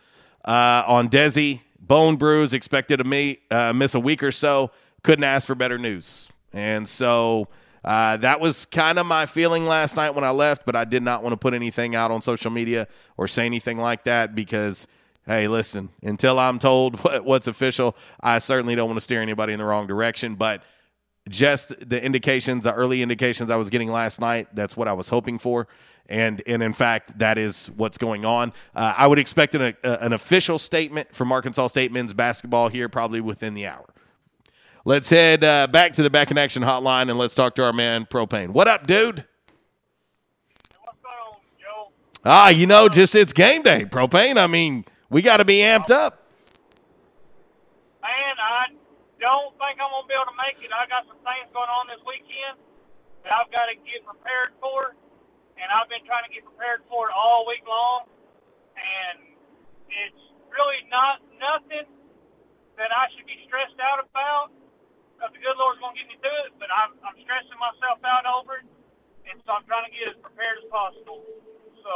uh, on Desi. Bone bruise expected to uh, miss a week or so. Couldn't ask for better news. And so uh, that was kind of my feeling last night when I left, but I did not want to put anything out on social media or say anything like that because, hey, listen, until I'm told what, what's official, I certainly don't want to steer anybody in the wrong direction. But just the indications, the early indications I was getting last night, that's what I was hoping for. And, and in fact, that is what's going on. Uh, I would expect an, a, an official statement from Arkansas State men's basketball here probably within the hour. Let's head uh, back to the back in action hotline and let's talk to our man Propane. What up, dude? Ah, you know, just it's game day, Propane. I mean, we got to be amped up. Man, I don't think I'm gonna be able to make it. I got some things going on this weekend that I've got to get prepared for, and I've been trying to get prepared for it all week long. And it's really not nothing that I should be stressed out about. Because the good Lord's gonna get me through it, but I'm I'm stressing myself out over it, and so I'm trying to get as prepared as possible. So,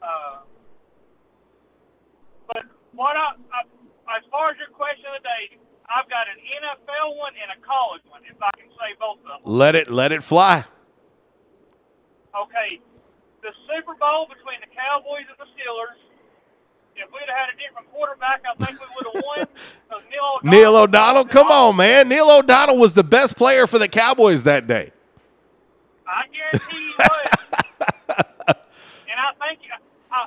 uh, but what I, I as far as your question of the day, I've got an NFL one and a college one, if I can say both of them. Let it let it fly. Okay, the Super Bowl between the Cowboys and the Steelers. If we'd have had a different quarterback, I think we would have won. 'Cause Neil O'Donnell, Neil O'Donnell, come on, man. Neil O'Donnell was the best player for the Cowboys that day. I guarantee he was. and I think I,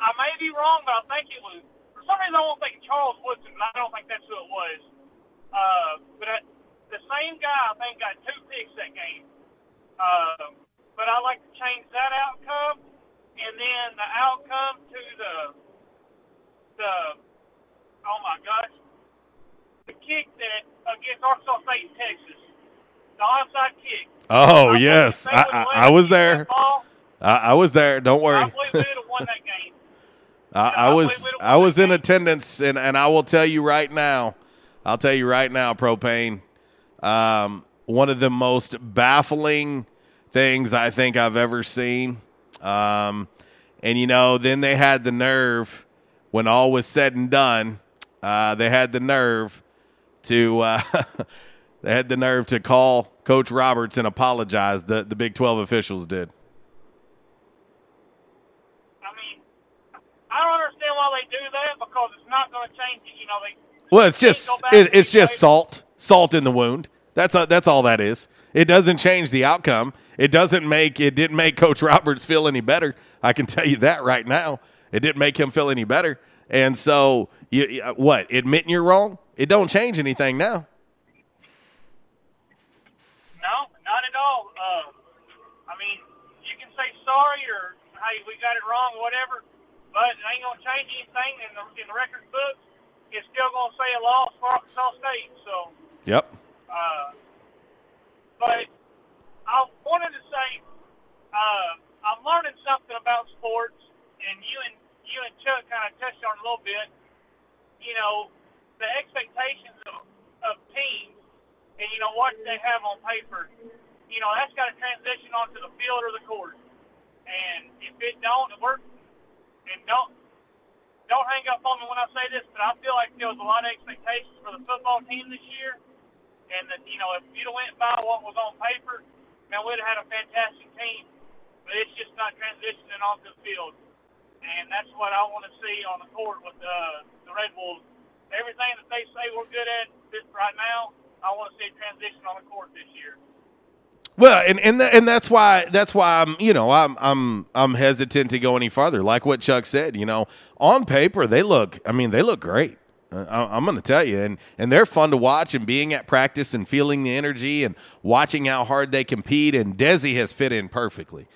I may be wrong, but I think it was. For some reason, I won't think Charles Woodson, but I don't think that's who it was. Uh, but I, the same guy, I think, got two picks that game. Uh, but I like to change that outcome, and then the outcome to the the oh my gosh, the kick that against Arkansas State and Texas. the onside kick. Oh yes, I, I, I was there. I, I was there. Don't worry. I believe we have won that game. I, I was I was in attendance, and, and I will tell you right now, I'll tell you right now, propane. Um, one of the most baffling things I think I've ever seen. Um, and you know, then they had the nerve when all was said and done. Uh, they had the nerve to uh, they had the nerve to call Coach Roberts and apologize. The the Big Twelve officials did. I mean, I don't understand why they do that because it's not going to change. it. You know, they Well, it's just it, it's just salt, salt in the wound. That's a, that's all that is. It doesn't change the outcome. It doesn't make it didn't make Coach Roberts feel any better. I can tell you that right now. It didn't make him feel any better. And so, you, you- what? Admitting you're wrong, it don't change anything now. No, not at all. Uh, I mean, you can say sorry or hey, we got it wrong whatever, but it ain't gonna change anything in the in the record books. It's still gonna say a loss for Arkansas State. So, Yep. uh, but I wanted to say, uh, I'm learning something about sports, and you and you and Chuck kind of touched on a little bit. You know, the expectations of, of teams and you know what they have on paper, you know that's got to transition onto the field or the court. And if it don't work, and don't don't hang up on me when I say this, but I feel like there was a lot of expectations for the football team this year, and that you know if you'd have went by what was on paper, man, we'd have had a fantastic team. But it's just not transitioning onto the field, and that's what I want to see on the court with uh, the Red Wolves. Everything that they say we're good at this right now, I want to see transition on the court this year. Well, and and th- and that's why that's why I'm you know I'm I'm I'm hesitant to go any farther. Like what Chuck said, you know, on paper they look. I mean, they look great. I, I'm going to tell you, and and they're fun to watch. And being at practice and feeling the energy and watching how hard they compete. And Desi has fit in perfectly.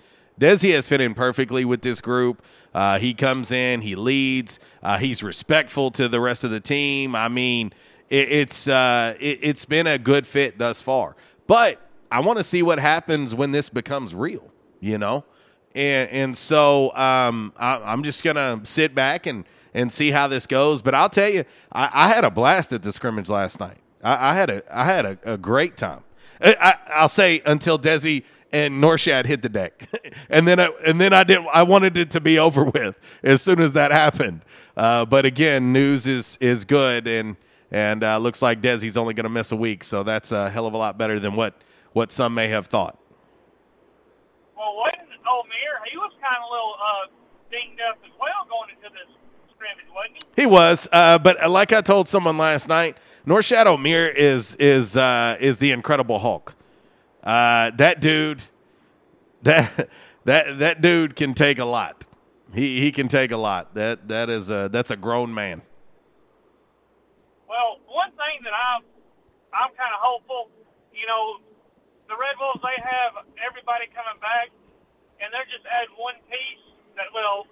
Desi has fit in perfectly with this group. Uh, he comes in, he leads, uh, he's respectful to the rest of the team. I mean, it, it's uh, it, it's been a good fit thus far. But I want to see what happens when this becomes real. You know, and and so um, I, I'm just gonna sit back and and see how this goes. But I'll tell you, I, I had a blast at the scrimmage last night. I, I had a I had a, a great time. I, I, I'll say until Desi and Norchad hit the deck, and then I, and then I didn't. I wanted it to be over with as soon as that happened. Uh, but again, news is is good, and and uh, looks like Desi's only going to miss a week, so that's a hell of a lot better than what what some may have thought. Well, wasn't Omier? He was kind of a little uh, dinged up as well going into this wasn't he? He was, uh, but like I told someone last night, Norchad Omier is is uh, is the Incredible Hulk. Uh, that dude, that that that dude can take a lot. He he can take a lot. That that is a that's a grown man. Well, one thing that I'm I'm kind of hopeful, you know, the Red Bulls they have everybody coming back, and they're just add one piece that will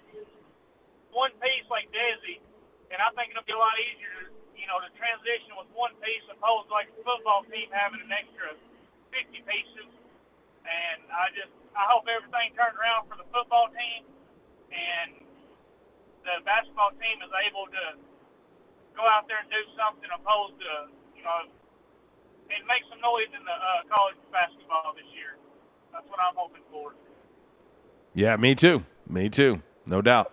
one piece like Desi, and I think it'll be a lot easier, you know, to transition with one piece opposed to like a football team having an extra 50 pieces. And I just I hope everything turns around for the football team, and the basketball team is able to go out there and do something opposed to, you know, and make some noise in the uh, college basketball this year. That's what I'm hoping for. Yeah, me too. Me too. No doubt.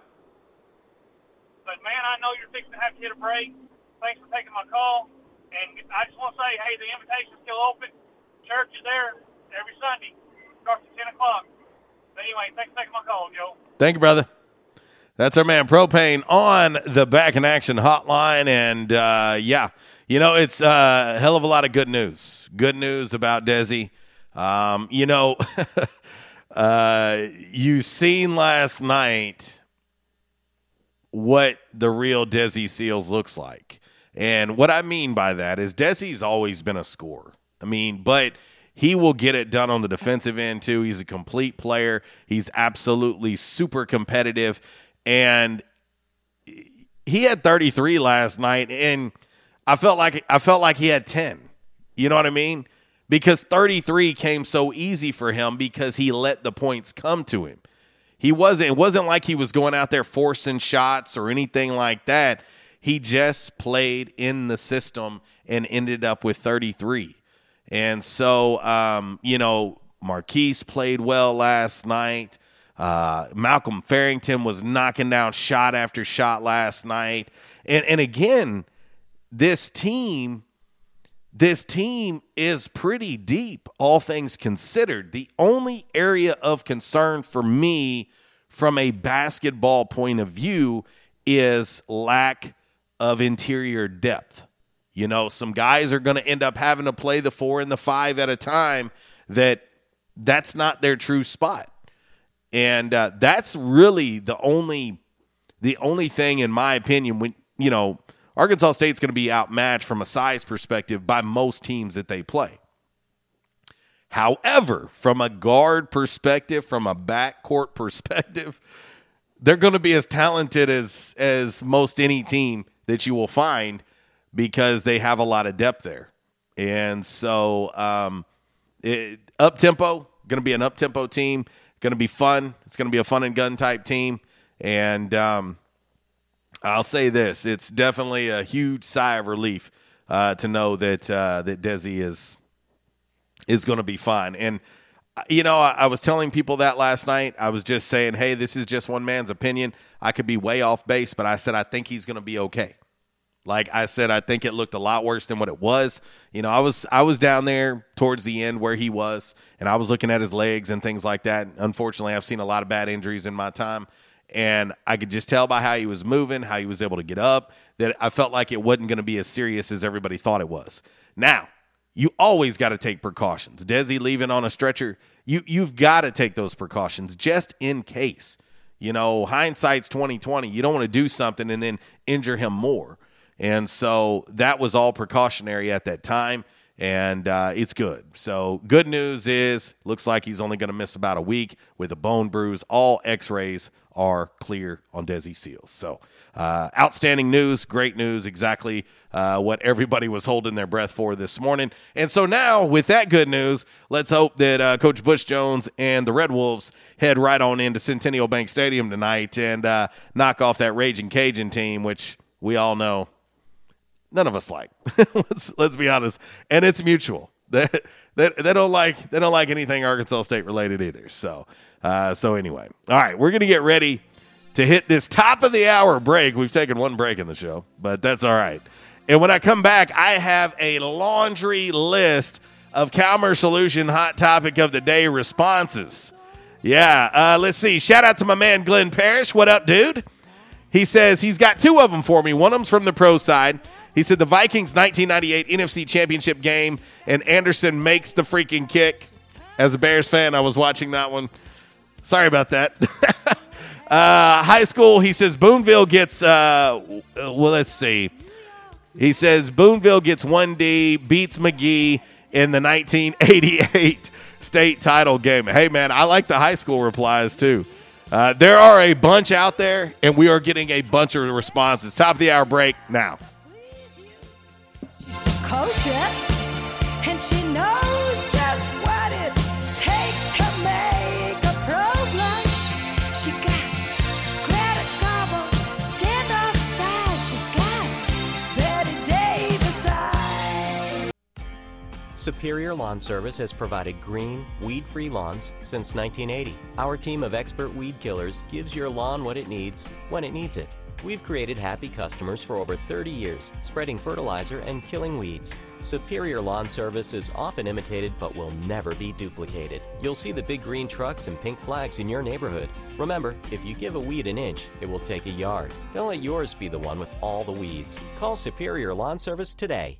But man, I know you're fixing to have to hit a break. Thanks for taking my call. And I just want to say, hey, the invitation's still open. Church is there every Sunday. Starts at 10 o'clock. But anyway, thanks for taking my call, Joe. Thank you, brother. That's our man Propane on the Back in Action hotline. And uh, yeah, you know, it's uh, a hell of a lot of good news. Good news about Desi. Um, you know, uh, you seen last night what the real Desi Sills looks like. And what I mean by that is Desi's always been a scorer. I mean, but he will get it done on the defensive end too. He's a complete player. He's absolutely super competitive. And he had 33 last night and I felt like I felt like he had 10. You know what I mean? because 33 came so easy for him because he let the points come to him. He wasn't it wasn't like he was going out there forcing shots or anything like that. He just played in the system and ended up with 33. And so um, you know, Marquise played well last night. Uh, Malcolm Farrington was knocking down shot after shot last night. And and again, this team this team is pretty deep, all things considered. The only area of concern for me from a basketball point of view is lack of interior depth. You know, some guys are going to end up having to play the four and the five at a time that that's not their true spot. And uh, that's really the only the only thing in my opinion when you know Arkansas State's going to be outmatched from a size perspective by most teams that they play. However, from a guard perspective, from a backcourt perspective, they're going to be as talented as as most any team that you will find because they have a lot of depth there. And so, um, it, up tempo, going to be an up tempo team, going to be fun. It's going to be a fun and gun type team. And um, I'll say this: it's definitely a huge sigh of relief uh, to know that uh, that Desi is is going to be fine. And uh, you know, I, I, was telling people that last night. I was just saying, "Hey, this is just one man's opinion. I could be way off base, but I said I think he's going to be okay." Like I said, I think it looked a lot worse than what it was. You know, I was I was down there towards the end where he was, and I was looking at his legs and things like that. Unfortunately, I've seen a lot of bad injuries in my time and I could just tell by how he was moving, how he was able to get up, that I felt like it wasn't going to be as serious as everybody thought it was. Now, you always got to take precautions. Desi leaving on a stretcher, you you've got to take those precautions just in case. You know, hindsight's twenty twenty. You don't want to do something and then injure him more. And so that was all precautionary at that time, and uh, it's good. So good news is, looks like he's only going to miss about a week with a bone bruise. All X-rays are clear on Desi Sills. So, uh, outstanding news, great news, exactly uh, what everybody was holding their breath for this morning. And so now, with that good news, let's hope that uh, Coach Butch Jones and the Red Wolves head right on into Centennial Bank Stadium tonight and uh, knock off that Raging Cajun team, which we all know none of us like. let's let's be honest, and it's mutual. They, they, they don't like they don't like anything Arkansas State related either. So uh, so anyway, all right, we're gonna get ready to hit this top of the hour break. We've taken one break in the show, but that's all right. And when I come back, I have a laundry list of Calmer Solution hot topic of the day responses. Yeah, uh, let's see. Shout out to my man Glenn Parrish. What up, dude? He says he's got two of them for me. One of them's from the pro side. He said the Vikings 1998 NFC Championship game, and Anderson makes the freaking kick. As a Bears fan, I was watching that one. Sorry about that. uh, high school, he says Boonville gets, uh, well, let's see. He says Boonville gets 1D, beats McGehee in the 1988 state title game. Hey, man, I like the high school replies too. Uh, there are a bunch out there, and we are getting a bunch of responses. Top of the hour break now. and she knows Superior Lawn Service has provided green, weed free lawns since 1980. Our team of expert weed killers gives your lawn what it needs when it needs it. We've created happy customers for over 30 years, spreading fertilizer and killing weeds. Superior Lawn Service is often imitated but will never be duplicated. You'll see the big green trucks and pink flags in your neighborhood. Remember, if you give a weed an inch, it will take a yard. Don't let yours be the one with all the weeds. Call Superior Lawn Service today.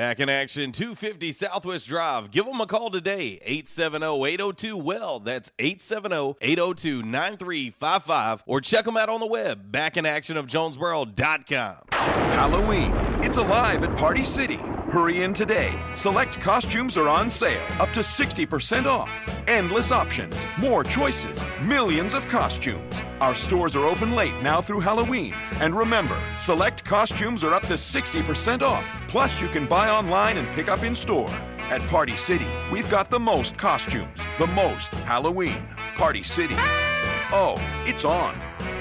Back in action, 250 Southwest Drive. Give them a call today, 870-802-WELL. That's 870-802-9355. Or check them out on the web, back in action of backinactionofjonesboro.com. Halloween. It's alive at Party City. Hurry in today. Select costumes are on sale, up to 60% off. Endless options, more choices, millions of costumes. Our stores are open late now through Halloween. And remember, select costumes are up to 60% off. Plus, you can buy online and pick up in store. At Party City, we've got the most costumes, the most Halloween. Party City. Oh, it's on.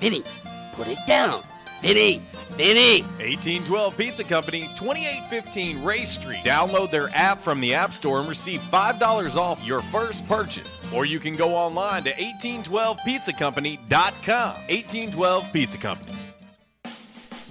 Vinny, put it down. Vinny, Vinny. 1812 Pizza Company, 2815 Ray Street. Download their app from the App Store and receive $5 off your first purchase. Or you can go online to 1812pizzacompany.com. 1812 Pizza Company.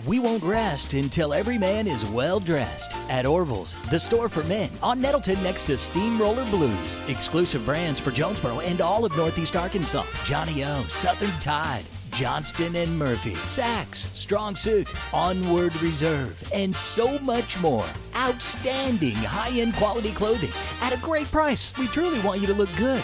We won't rest until every man is well dressed. At Orville's, the store for men, on Nettleton next to Steamroller Blues. Exclusive brands for Jonesboro and all of Northeast Arkansas. Johnny O, Southern Tide, Johnston and Murphy, Saks, Strong Suit, Onward Reserve, and so much more. Outstanding high end quality clothing at a great price. We truly want you to look good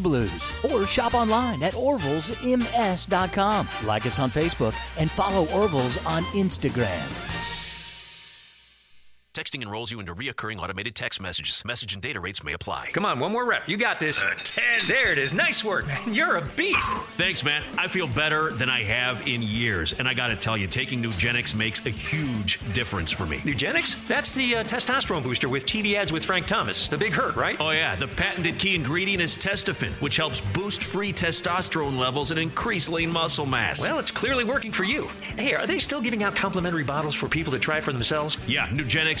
Blues. Or shop online at orvillesms.com. Like us on Facebook and follow Orville's on Instagram. Texting enrolls you into reoccurring automated text messages. Message and data rates may apply. Come on, one more rep. You got this. Uh, 10. There it is. Nice work, man. You're a beast. Thanks, man. I feel better than I have in years. And I got to tell you, taking Nugenix makes a huge difference for me. Nugenix? That's the uh, testosterone booster with TV ads with Frank Thomas. The big hurt, right? Oh, yeah. The patented key ingredient is Testofen, which helps boost free testosterone levels and increase lean muscle mass. Well, it's clearly working for you. Hey, are they still giving out complimentary bottles for people to try for themselves? Yeah, Nugenix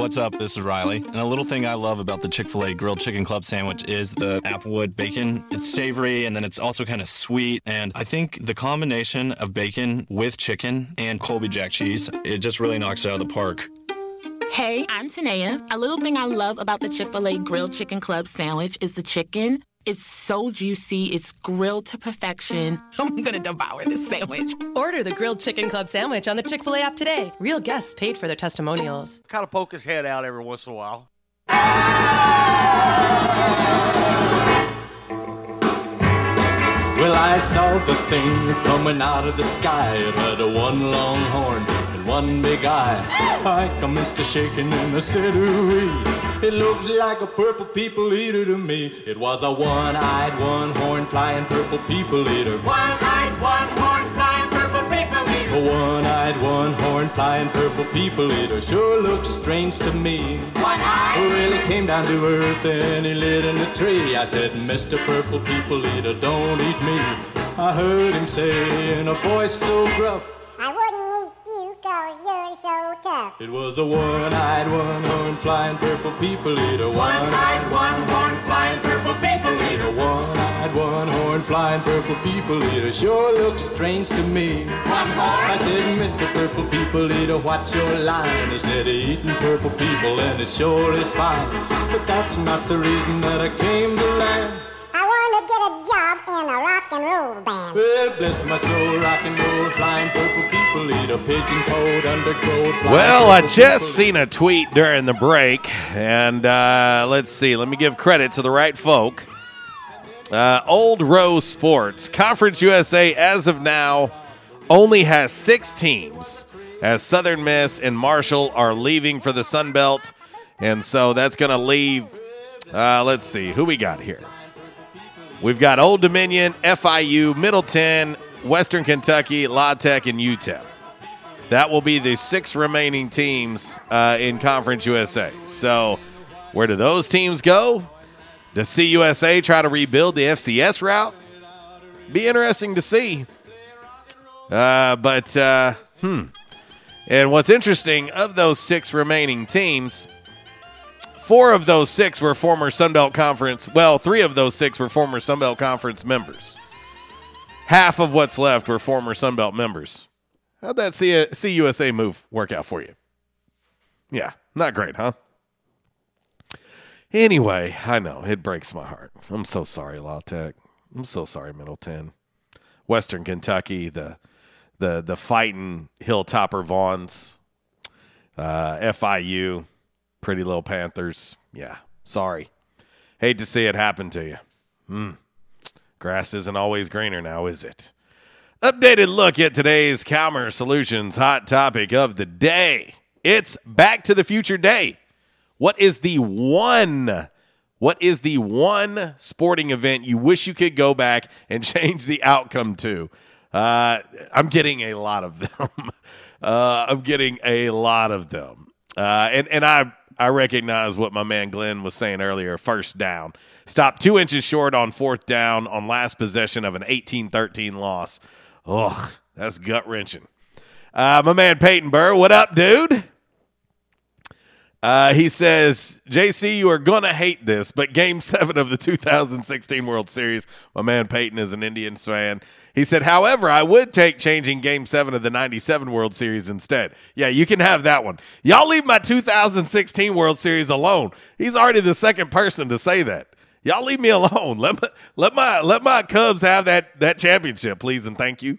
What's up? This is Riley. And a little thing I love about the Chick fil A grilled chicken club sandwich is the applewood bacon. It's savory and then it's also kind of sweet. And I think the combination of bacon with chicken and Colby Jack cheese, it just really knocks it out of the park. Hey, I'm Tanea. A little thing I love about the Chick fil A Grilled Chicken Club sandwich is the chicken. It's so juicy, it's grilled to perfection. I'm gonna devour this sandwich. Order the Grilled Chicken Club sandwich on the Chick fil A app today. Real guests paid for their testimonials. Kind of poke his head out every once in a while. Well, I saw the thing coming out of the sky. It had a one long horn and one big eye. I commenced to shaking in the said, ooh It looks like a purple people eater to me. It was a one-eyed, one-horn flying purple people eater. One-eyed, one-horn flying purple people eater. A one-eyed, one-horn flying purple people eater sure looks strange to me. One-eyed. Well, he came down to earth and he lit in a tree. I said, Mr. Purple People Eater, don't eat me. I heard him say in a voice so gruff, I wouldn't eat you cause so tough. it was a one-eyed, one-horn flying purple people eater. One-eyed, one-horn flying purple people eater. One-eyed, one-horn flying purple people eater sure looks strange to me. One horn. I said, Mr. Purple People Eater, what's your line? He said, eating purple people and it sure is fine. But that's not the reason that I came to land. I to get a job in a rock and roll band. Well, bless my soul, rock and roll, flying purple people eater, pigeon toed, undergrowth. flying Well, I just seen a tweet during the break, and uh, let's see. Let me give credit to the right folk. Uh, Old Rose Sports Conference USA, as of now, only has six teams, as Southern Miss and Marshall are leaving for the Sun Belt, and so that's going to leave. Uh, let's see who we got here. We've got Old Dominion, FIU, Middle Tenn, Western Kentucky, La Tech, and UTEP. That will be the six remaining teams uh, in Conference USA. So, where do those teams go? Does CUSA try to rebuild the FCS route? Be interesting to see. Uh, but, uh, hmm. And what's interesting, of those six remaining teams, four of those six were former Sunbelt Conference. Well, three of those six were former Sunbelt Conference members. Half of what's left were former Sunbelt members. How'd that CUSA move work out for you? Yeah, not great, huh? Anyway, I know it breaks my heart. I'm so sorry, La Tech. I'm so sorry, Middle Tenn, Western Kentucky, the the the fighting Hilltopper Vaughns, uh, FIU, Pretty Little Panthers. Yeah, sorry. Hate to see it happen to you. Hmm. Grass isn't always greener now, is it? Updated look at today's Calmer Solutions hot topic of the day. It's Back to the Future Day. What is the one what is the one sporting event you wish you could go back and change the outcome to? Uh, I'm getting a lot of them. uh, I'm getting a lot of them. Uh, and and I I recognize what my man Glenn was saying earlier. First down, stop two inches short on fourth down on last possession of an 18-13 loss. Ugh, that's gut wrenching. Uh, my man Peyton Burr, what up, dude? Uh, he says, JC, you are going to hate this, but game seven of the 2016 World Series, my man Peyton is an Indians fan. He said, however, I would take changing game seven of the 97 World Series instead. Yeah, you can have that one. Y'all leave my 2016 World Series alone. He's already the second person to say that. Y'all leave me alone. Let my, let my, let my Cubs have that, that championship, please, and thank you.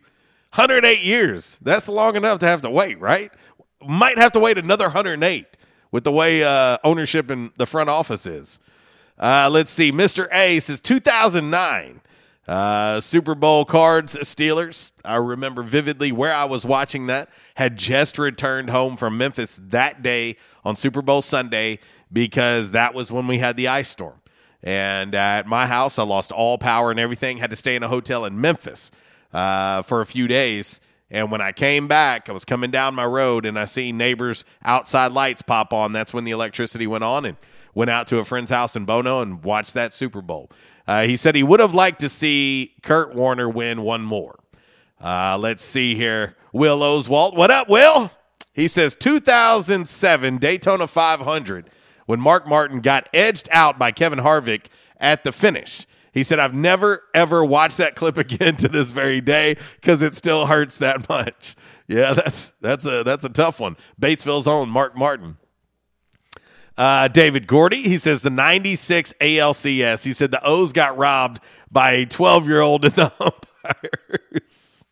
108 years. That's long enough to have to wait, right? Might have to wait another 108 with the way uh, ownership in the front office is. Uh, let's see. Mr. A says 2009 uh, Super Bowl cards Steelers. I remember vividly where I was watching that. Had just returned home from Memphis that day on Super Bowl Sunday because that was when we had the ice storm. And at my house, I lost all power and everything. Had to stay in a hotel in Memphis uh, for a few days. And when I came back, I was coming down my road and I see neighbors' outside lights pop on. That's when the electricity went on and went out to a friend's house in Bono and watched that Super Bowl. Uh, he said he would have liked to see Kurt Warner win one more. Uh, let's see here. Will Oswalt. What up, Will? He says 2007 Daytona 500 when Mark Martin got edged out by Kevin Harvick at the finish. He said, I've never, ever watched that clip again to this very day because it still hurts that much. Yeah, that's that's a that's a tough one. Batesville's own Mark Martin. Uh, David Gordy, he says the 96 ALCS. He said the O's got robbed by a 12 year old in the umpires.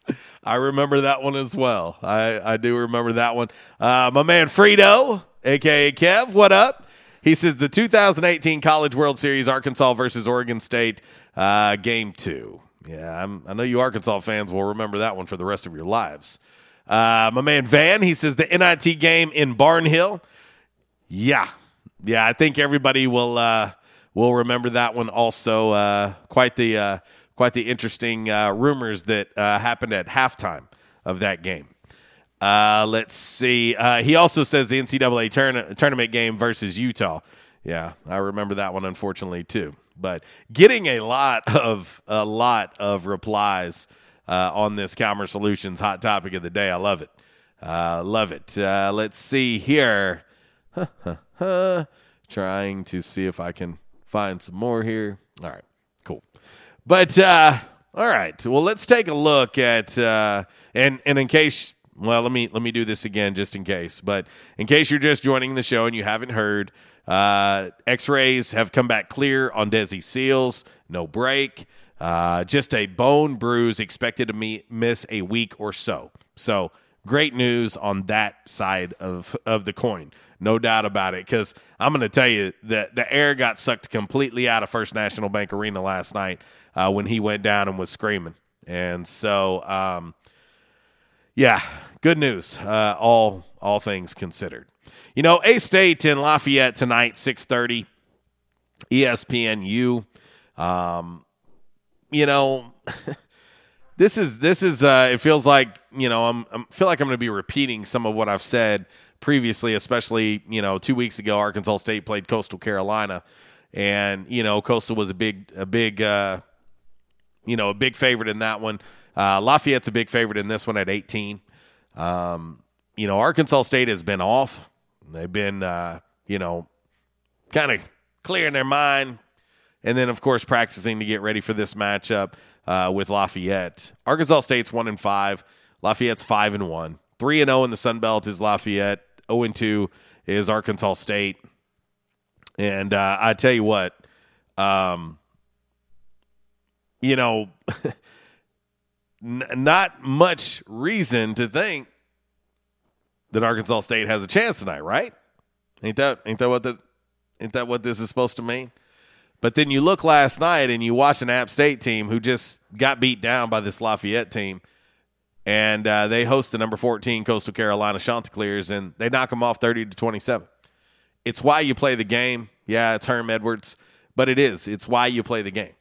I remember that one as well. I, I do remember that one. Uh, my man Frito, aka Kev, what up? He says the 2018 College World Series, Arkansas versus Oregon State, uh, game two. Yeah, I'm, I know you Arkansas fans will remember that one for the rest of your lives. Uh, my man Van, he says the NIT game in Barnhill. Yeah, yeah, I think everybody will uh, will remember that one. Also, uh, quite the uh, quite the interesting uh, rumors that uh, happened at halftime of that game. Uh, let's see. Uh, he also says the NCAA tourna- tournament game versus Utah. Yeah, I remember that one unfortunately too. But getting a lot of a lot of replies uh, on this Calmer Solutions hot topic of the day. I love it. Uh, love it. Uh, let's see here. Trying to see if I can find some more here. All right, cool. But uh, all right, well, let's take a look at uh, and and in case, well, let me let me do this again just in case. But in case you're just joining the show and you haven't heard, uh, X-rays have come back clear on Desi Sills. No break. Uh, just a bone bruise, expected to miss a week or so. So great news on that side of of the coin, no doubt about it. Because I'm going to tell you that the air got sucked completely out of First National Bank Arena last night uh, when he went down and was screaming, and so um, yeah, good news. Uh, all all things considered, you know, A State in Lafayette tonight, six thirty, E ESPNU. Um, you know, this is this is uh, it feels like you know I'm, I'm feel like I'm going to be repeating some of what I've said previously, especially you know two weeks ago Arkansas State played Coastal Carolina, and you know Coastal was a big a big uh, you know a big favorite in that one. Uh, Lafayette's a big favorite in this one at 18. Um, you know Arkansas State has been off. They've been uh, you know kind of clearing their mind, and then of course practicing to get ready for this matchup uh, with Lafayette. Arkansas State's one and five. Lafayette's five and one. Three and zero in the Sun Belt is Lafayette. Zero and two is Arkansas State. And uh, I tell you what, um, you know, n- not much reason to think that Arkansas State has a chance tonight, right? Ain't that ain't that what the ain't that what this is supposed to mean? But then you look last night and you watch an App State team who just got beat down by this Lafayette team, and uh, they host the number 14 Coastal Carolina Chanticleers, and they knock them off 30 to 27. It's why you play the game. Yeah, it's Herm Edwards, but it is. It's why you play the game.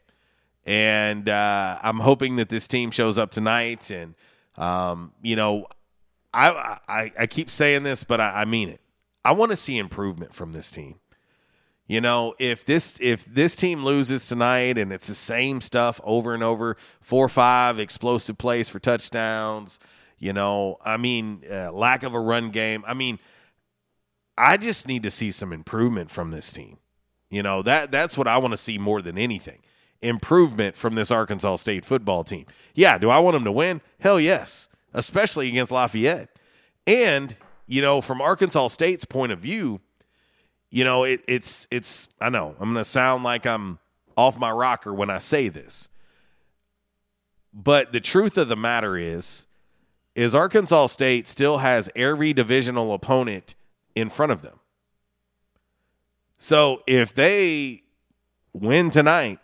And uh, I'm hoping that this team shows up tonight. And um, you know, I, I I keep saying this, but I, I mean it. I want to see improvement from this team. You know, if this if this team loses tonight and it's the same stuff over and over, four five explosive plays for touchdowns, you know, I mean, uh, lack of a run game. I mean, I just need to see some improvement from this team. You know, that that's what I want to see more than anything. Improvement from this Arkansas State football team. Yeah, do I want them to win? Hell yes, especially against Lafayette. And, you know, from Arkansas State's point of view, you know, it, it's it's I know I'm going to sound like I'm off my rocker when I say this. But the truth of the matter is is Arkansas State still has every divisional opponent in front of them. So if they win tonight,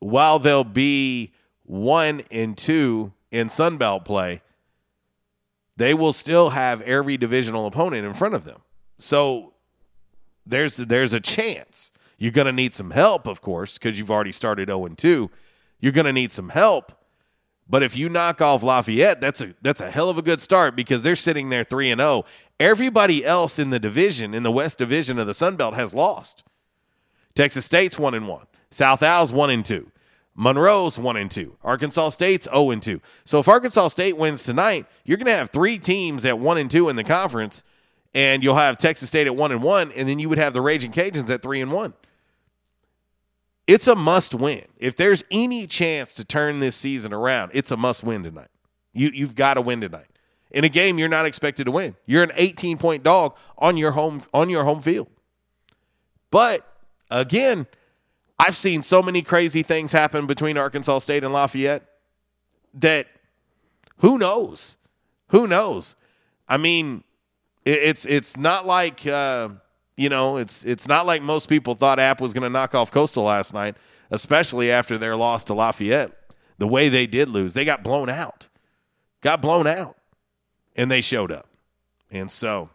while they'll be one and two in Sun Belt play, they will still have every divisional opponent in front of them. So there's there's a chance. You're going to need some help, of course, because you've already started 0 and 2. You're going to need some help. But if you knock off Lafayette, that's a that's a hell of a good start because they're sitting there 3 and 0. Everybody else in the division, in the West Division of the Sun Belt has lost. Texas State's 1 and 1. South Al's 1 and 2. Monroe's 1 and 2. Arkansas State's 0 and 2. So if Arkansas State wins tonight, you're going to have three teams at 1 and 2 in the conference and you'll have Texas State at 1 and 1 and then you would have the Raging Cajuns at 3 and 1. It's a must win. If there's any chance to turn this season around, it's a must win tonight. You you've got to win tonight. In a game you're not expected to win. You're an 18 point dog on your home on your home field. But again, I've seen so many crazy things happen between Arkansas State and Lafayette that who knows? Who knows? I mean, it's it's not like uh, You know, it's it's not like most people thought App was going to knock off Coastal last night, especially after their loss to Lafayette. The way they did lose, they got blown out, got blown out, and they showed up. And so,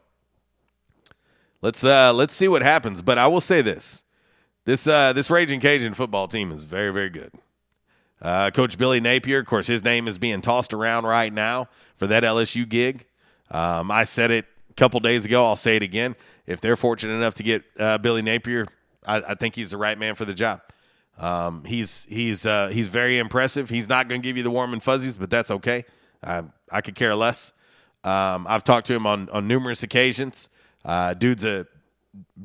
let's uh let's see what happens. But I will say this: this uh this Raging Cajun football team is very very good. Uh, Coach Billy Napier, of course, his name is being tossed around right now for that LSU gig. Um, I said it a couple days ago. I'll say it again. If they're fortunate enough to get uh, Billy Napier, I, I, think he's the right man for the job. Um, he's he's uh, he's very impressive. He's not going to give you the warm and fuzzies, but that's okay. I, I could care less. Um, I've talked to him on on numerous occasions. Uh, dude's a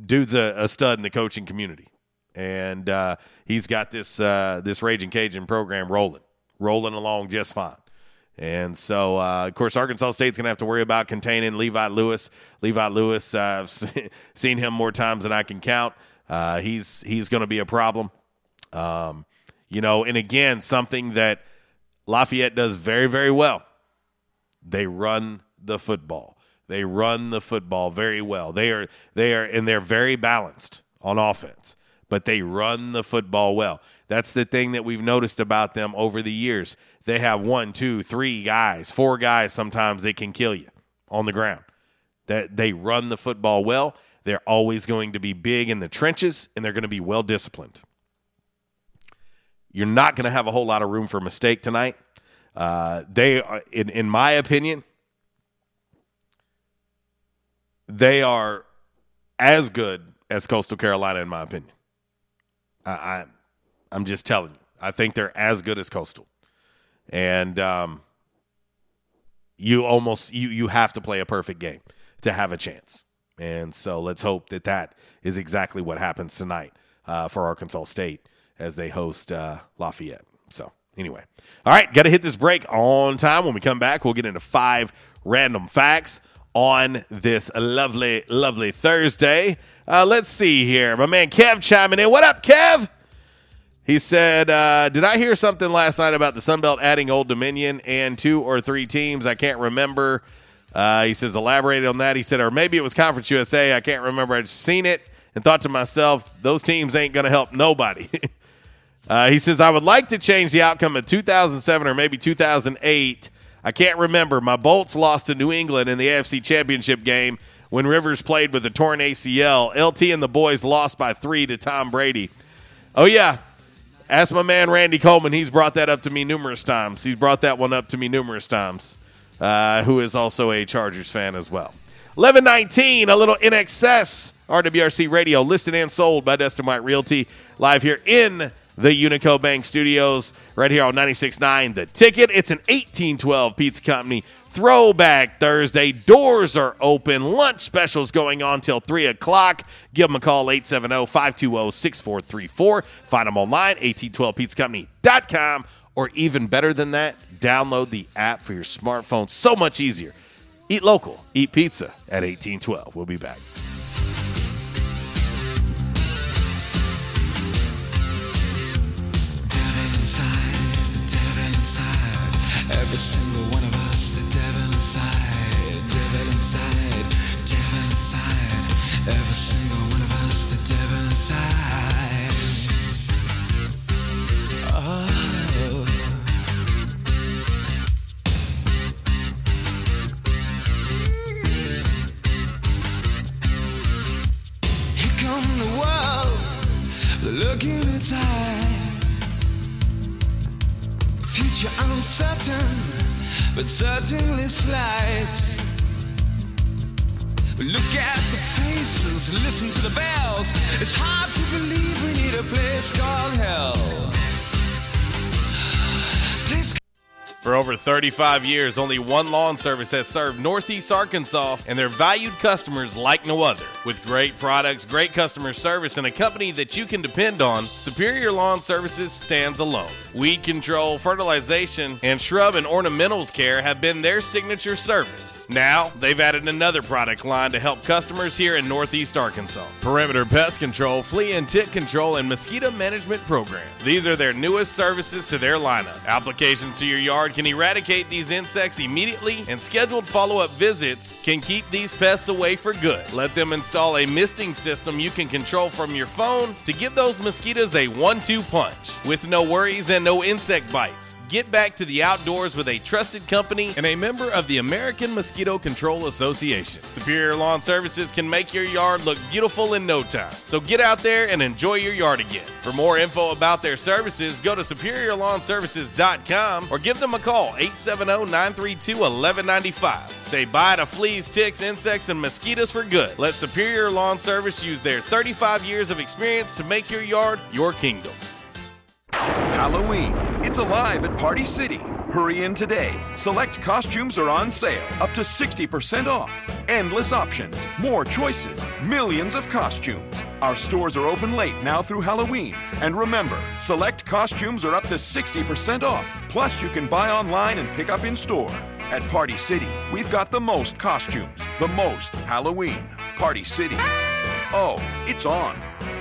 dude's a, a, stud in the coaching community, and uh, he's got this uh, this Raging Cajun program rolling, rolling along just fine. And so, uh, of course, Arkansas State's going to have to worry about containing Levi Lewis. Levi Lewis, uh, I've seen him more times than I can count. Uh, he's he's going to be a problem. Um, you know, and again, something that Lafayette does very, very well. They run the football. They run the football very well. They are they are and they're very balanced on offense, but they run the football well. That's the thing that we've noticed about them over the years. They have one, two, three guys, four guys sometimes they can kill you on the ground. That they run the football well. They're always going to be big in the trenches and they're going to be well disciplined. You're not going to have a whole lot of room for mistake tonight. Uh, they, in in my opinion, they are as good as Coastal Carolina, in my opinion. I, I'm just telling you. I think they're as good as Coastal, and um, you almost you you have to play a perfect game to have a chance. And so let's hope that that is exactly what happens tonight uh, for Arkansas State as they host uh, Lafayette. So anyway, all right, got to hit this break on time. When we come back, we'll get into five random facts on this lovely, lovely Thursday. Uh, let's see here. My man Kev chiming in. What up, Kev? He said, uh, Did I hear something last night about the Sunbelt adding Old Dominion and two or three teams? I can't remember. Uh, he says, elaborated on that. He said, or maybe it was Conference USA. I can't remember. I'd seen it and thought to myself, those teams ain't going to help nobody. uh, he says, I would like to change the outcome of 2007 or maybe 2008 I can't remember. My Bolts lost to New England in the AFC Championship game when Rivers played with a torn ACL. LT and the boys lost by three to Tom Brady. Oh, yeah. Ask my man Randy Coleman. He's brought that up to me numerous times. He's brought that one up to me numerous times, uh, who is also a Chargers fan as well. 1119, a little in excess. RWRC Radio, listed and sold by Dustin White Realty, live here in the Unico Bank Studios right here on 96.9 The Ticket. It's an 1812 Pizza Company Throwback Thursday. Doors are open. Lunch specials going on till 3 o'clock. Give them a call, 870-520-6434. Find them online, 1812pizzacompany.com. Or even better than that, download the app for your smartphone. So much easier. Eat local. Eat pizza at 1812. We'll be back. Every single one inside, devil inside. Every single one of us, the devil inside. Oh. Here come the world, looking its eye. Future uncertain, but certainly slight. Look at the faces, listen to the bells. It's hard to believe we need a place called hell. For over 35 years, only one lawn service has served Northeast Arkansas, and their valued customers like no other. With great products, great customer service, and a company that you can depend on, Superior Lawn Services stands alone. Weed control, fertilization, and shrub and ornamentals care have been their signature service. Now, they've added another product line to help customers here in Northeast Arkansas Perimeter Pest Control, Flea and Tick Control, and Mosquito Management Program. These are their newest services to their lineup. Applications to your yard can eradicate these insects immediately, and scheduled follow up visits can keep these pests away for good. Let them install a misting system you can control from your phone to give those mosquitoes a one two punch with no worries and no insect bites. Get back to the outdoors with a trusted company and a member of the American Mosquito Control Association. Superior Lawn Services can make your yard look beautiful in no time. So get out there and enjoy your yard again. For more info about their services, go to superiorlawnservices.com or give them a call 870-932-1195. Say bye to fleas, ticks, insects, and mosquitoes for good. Let Superior Lawn Service use their 35 years of experience to make your yard your kingdom. Halloween. It's alive at Party City. Hurry in today. Select costumes are on sale, up to 60% off. Endless options, more choices, millions of costumes. Our stores are open late now through Halloween. And remember, select costumes are up to 60% off. Plus, you can buy online and pick up in store. At Party City, we've got the most costumes, the most Halloween. Party City. Oh, it's on.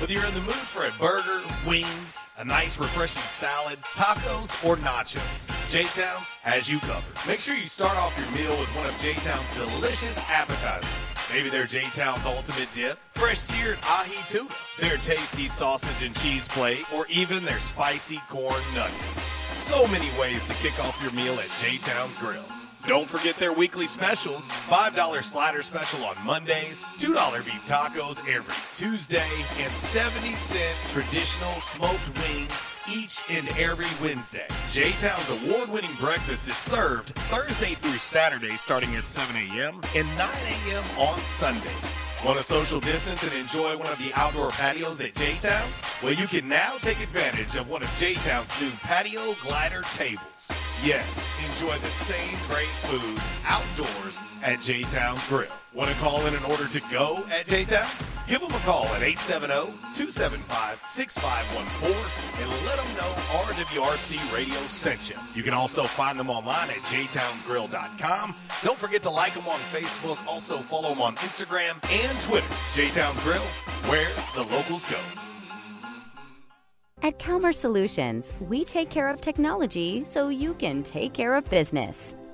Whether you're in the mood for a burger, wings, a nice refreshing salad, tacos, or nachos, J-Town's has you covered. Make sure you start off your meal with one of J-Town's delicious appetizers. Maybe their J-Town's ultimate dip, fresh seared ahi tuna, their tasty sausage and cheese plate, or even their spicy corn nuggets. So many ways to kick off your meal at J-Town's Grill. Don't forget their weekly specials. $5 slider special on Mondays, $2 beef tacos every Tuesday, and 70 cent traditional smoked wings each and every Wednesday. J Town's award winning breakfast is served Thursday through Saturday starting at 7 a.m. and 9 a.m. on Sundays. Want to social distance and enjoy one of the outdoor patios at J Town's? Well, you can now take advantage of one of J Town's new patio glider tables. Yes, enjoy the same great food outdoors at J Town's Grill. Want to call in an order to go at J Town's? Give them a call at 870-275-6514 and let them know RWRC Radio sent you. You can also find them online at jtownsgrill.com. Don't forget to like them on Facebook. Also follow them on Instagram and Twitter. J Towns Grill, where the locals go. At Calmer Solutions, we take care of technology so you can take care of business.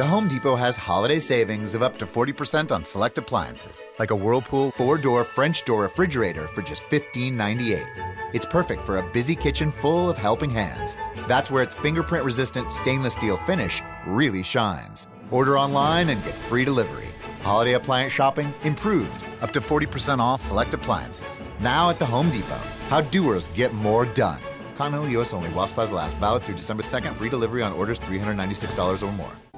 The Home Depot has holiday savings of up to 40% on select appliances, like a Whirlpool four door French door refrigerator for just $15.98. It's perfect for a busy kitchen full of helping hands. That's where its fingerprint resistant stainless steel finish really shines. Order online and get free delivery. Holiday appliance shopping improved, up to 40% off select appliances. Now at the Home Depot. How doers get more done. Continental US only while supplies last. Valid through December 2nd. Free delivery on orders $396 or more.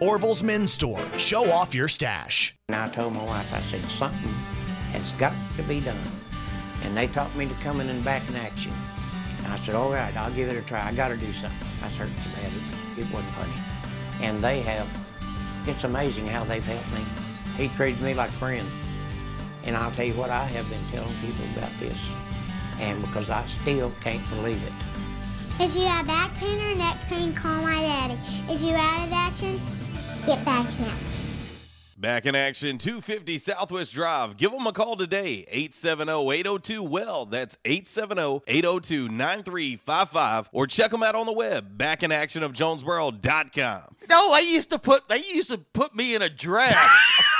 Orville's Men's Store. Show off your stash. And I told my wife, I said, something has got to be done. And they taught me to come in and back in action. And I said, all right, I'll give it a try. I got to do something. I started so bad, it, it wasn't funny. And they have, it's amazing how they've helped me. He treated me like friends. And I'll tell you what, I have been telling people about this. And because I still can't believe it. If you have back pain or neck pain, call my daddy. If you're out of action, get back in. Back in action, 250 Southwest Drive. Give them a call today, 870-802-WELL. That's 870-802-9355. Or check them out on the web, backinactionofjonesboro.com. No, they used to put they used to put me in a dress.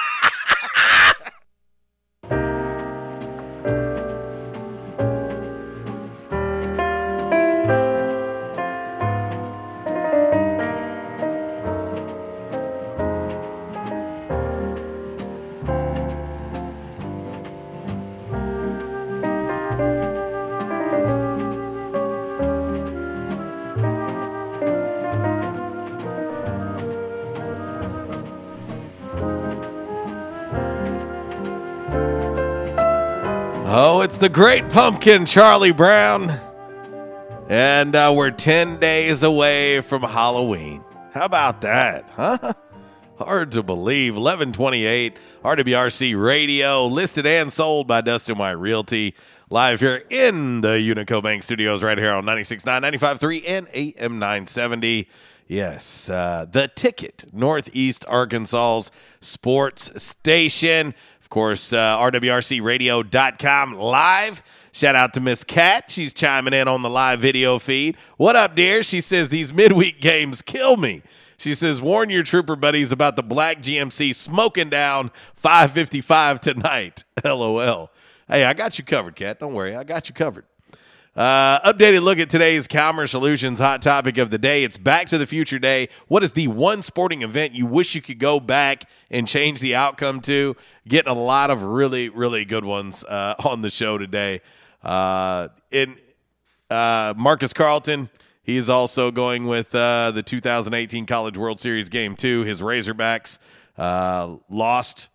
it's the great pumpkin, Charlie Brown. And uh, we're 10 days away from Halloween. How about that, huh? Hard to believe. 1128 RWRC Radio, listed and sold by Dustin White Realty. Live here in the Unico Bank Studios, right here on 96.9, 95.3, and AM 970. Yes, uh, the ticket, Northeast Arkansas's sports station. Of course, uh, RWRCradio.com live. Shout out to Miss Cat. She's chiming in on the live video feed. What up, dear? She says, These midweek games kill me. She says, Warn your trooper buddies about the black GMC smoking down 555 tonight. LOL. Hey, I got you covered, Cat. Don't worry. I got you covered. Uh, updated look at today's Calmer Solutions hot topic of the day. It's Back to the Future Day. What is the one sporting event you wish you could go back and change the outcome to? Getting a lot of really, really good ones uh, on the show today. Uh, in uh, Marcus Carlton, he is also going with uh, the 2018 College World Series Game Two. His Razorbacks uh, lost.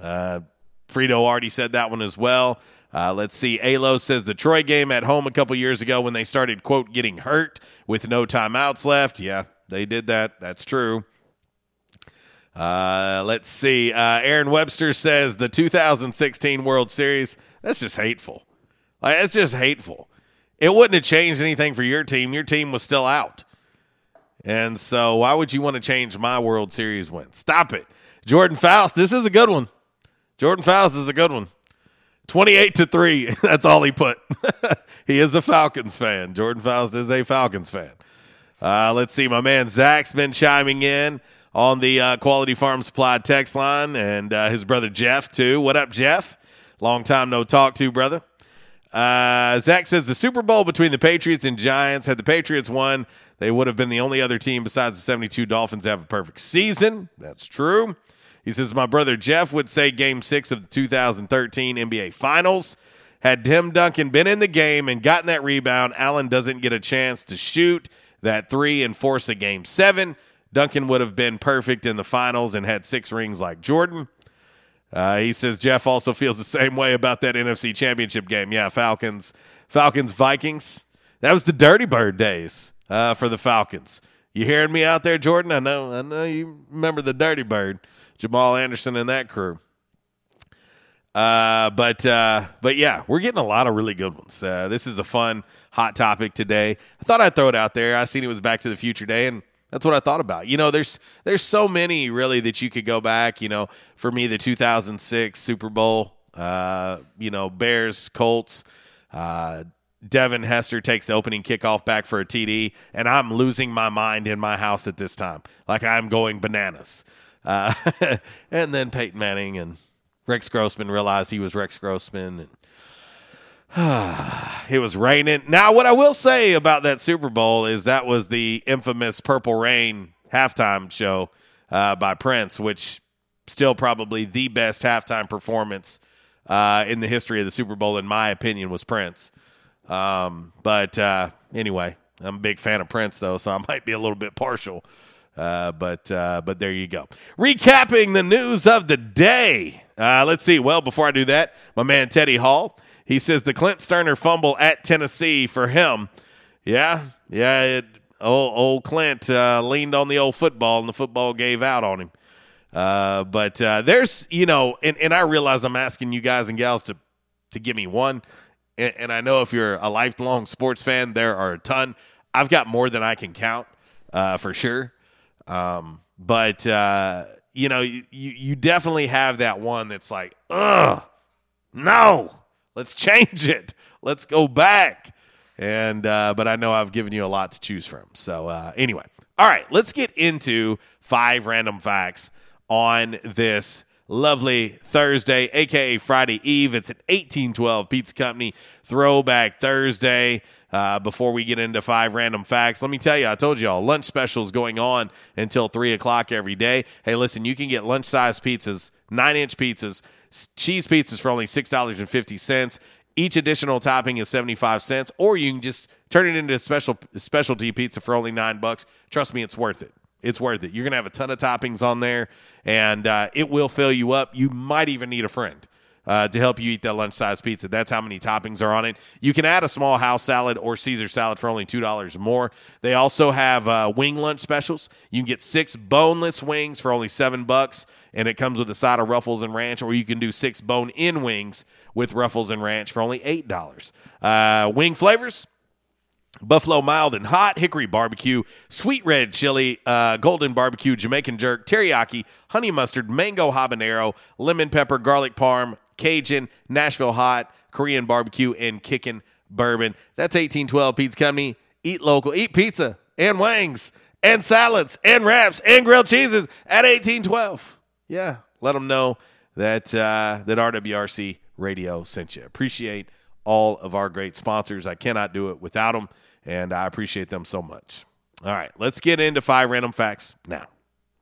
Uh, Frito already said that one as well. Uh, let's see. Alo says the Troy game at home a couple years ago when they started, quote, getting hurt with no timeouts left. Yeah, they did that. That's true. Uh, let's see. Uh, Aaron Webster says the 2016 World Series. That's just hateful. Like, it's just hateful. It wouldn't have changed anything for your team. Your team was still out. And so, why would you want to change my World Series win? Stop it. Jordan Faust, this is a good one. Jordan Faust is a good one. 28 to 3. That's all he put. he is a Falcons fan. Jordan Faust is a Falcons fan. Uh, let's see. My man Zach's been chiming in on the uh, Quality Farm Supply text line, and uh, his brother Jeff, too. What up, Jeff? Long time no talk to, brother. Uh, Zach says the Super Bowl between the Patriots and Giants, had the Patriots won, they would have been the only other team besides the 72 Dolphins to have a perfect season. That's true. He says, My brother Jeff would say game six of the 2013 NBA Finals. Had Tim Duncan been in the game and gotten that rebound, Allen doesn't get a chance to shoot that three and force a game seven. Duncan would have been perfect in the finals and had six rings like Jordan. Uh, he says Jeff also feels the same way about that NFC Championship game. Yeah, Falcons, Falcons, Vikings. That was the Dirty Bird days uh, for the Falcons. You hearing me out there, Jordan? I know, I know you remember the Dirty Bird, Jamal Anderson and that crew. Uh, but uh, but yeah, we're getting a lot of really good ones. Uh, this is a fun hot topic today. I thought I'd throw it out there. I seen it was Back to the Future Day, and that's what I thought about. You know, there's there's so many really that you could go back. You know, for me, the 2006 Super Bowl. Uh, you know, Bears Colts. Uh, Devin Hester takes the opening kickoff back for a TD, and I'm losing my mind in my house at this time. Like I'm going bananas. Uh, and then Peyton Manning and Rex Grossman realized he was Rex Grossman. And it was raining. Now, what I will say about that Super Bowl is that was the infamous Purple Rain halftime show uh, by Prince, which still probably the best halftime performance uh, in the history of the Super Bowl, in my opinion, was Prince. Um, but uh, anyway, I'm a big fan of Prince, though, so I might be a little bit partial. Uh, but uh, but there you go. Recapping the news of the day. Uh, let's see. Well, before I do that, my man Teddy Hall. He says the Clint Stoerner fumble at Tennessee for him. Yeah, yeah. It, old, old Clint uh, leaned on the old football, and the football gave out on him. Uh, but uh, there's, you know, and, and I realize I'm asking you guys and gals to to give me one. And, and I know if you're a lifelong sports fan, there are a ton. I've got more than I can count for sure. Um, but uh, you know, you you definitely have that one that's like, ugh, no, let's change it, let's go back. And uh, but I know I've given you a lot to choose from. So uh, anyway, all right, let's get into five random facts on this lovely Thursday, aka Friday Eve. It's an 1812 Pizza Company Throwback Thursday. Uh, before we get into five random facts, let me tell you, I told you all lunch specials going on until three o'clock every day. Hey, listen, you can get lunch size pizzas, nine inch pizzas, cheese pizzas for only six dollars and fifty cents. Each additional topping is seventy five cents, or you can just turn it into a special specialty pizza for only nine bucks. Trust me, it's worth it. It's worth it. You're gonna have a ton of toppings on there, and uh, it will fill you up. You might even need a friend uh, to help you eat that lunch size pizza. That's how many toppings are on it. You can add a small house salad or Caesar salad for only $2 more. They also have uh, wing lunch specials. You can get six boneless wings for only seven bucks, and it comes with a side of Ruffles and Ranch, or you can do six bone in wings with Ruffles and Ranch for only $8. Uh, wing flavors. Buffalo mild and hot, hickory barbecue, sweet red chili, uh, golden barbecue, Jamaican jerk, teriyaki, honey mustard, mango habanero, lemon pepper, garlic parm, Cajun, Nashville hot, Korean barbecue, and kickin' bourbon. That's 1812 Pizza Company. Eat local, eat pizza and wings and salads and wraps and grilled cheeses at 1812. Yeah, let them know that uh, that RWRC Radio sent you. Appreciate all of our great sponsors. I cannot do it without them, and I appreciate them so much. All right, let's get into five random facts now.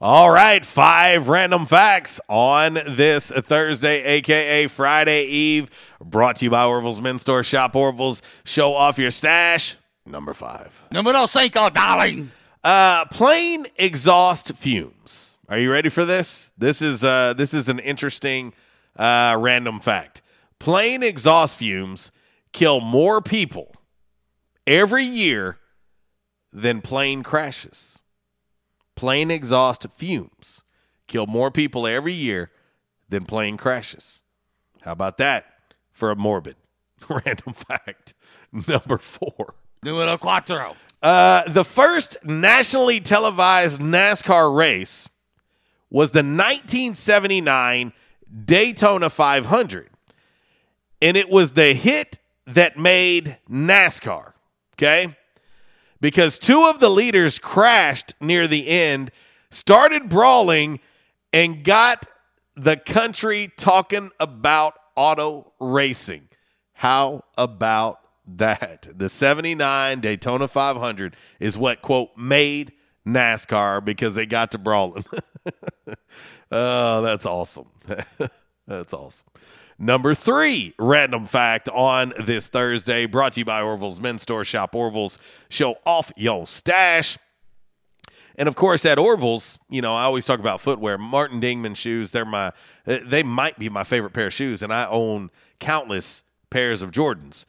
All right, five random facts on this Thursday, aka Friday Eve, brought to you by Orville's Men's Store. Shop Orville's, show off your stash. Number five. Numero cinco, darling. Uh, plain exhaust fumes. Are you ready for this? This is uh, this is an interesting uh, random fact. Plane exhaust fumes kill more people every year than plane crashes. Plane exhaust fumes kill more people every year than plane crashes. How about that for a morbid random fact? Number four. Numero cuatro. Uh, the first nationally televised NASCAR race was the 1979 Daytona 500. And it was the hit that made NASCAR. Okay? Because two of the leaders crashed near the end, started brawling, and got the country talking about auto racing. How about that? The 79 Daytona 500 is what, quote, made NASCAR because they got to brawling. oh, that's awesome. that's awesome. Number three random fact on this Thursday, brought to you by Orville's Men's Store. Shop Orville's, show off your stash. And of course, at Orville's, you know, I always talk about footwear. Martin Dingman shoes, they're my, they might be my favorite pair of shoes, and I own countless pairs of Jordans.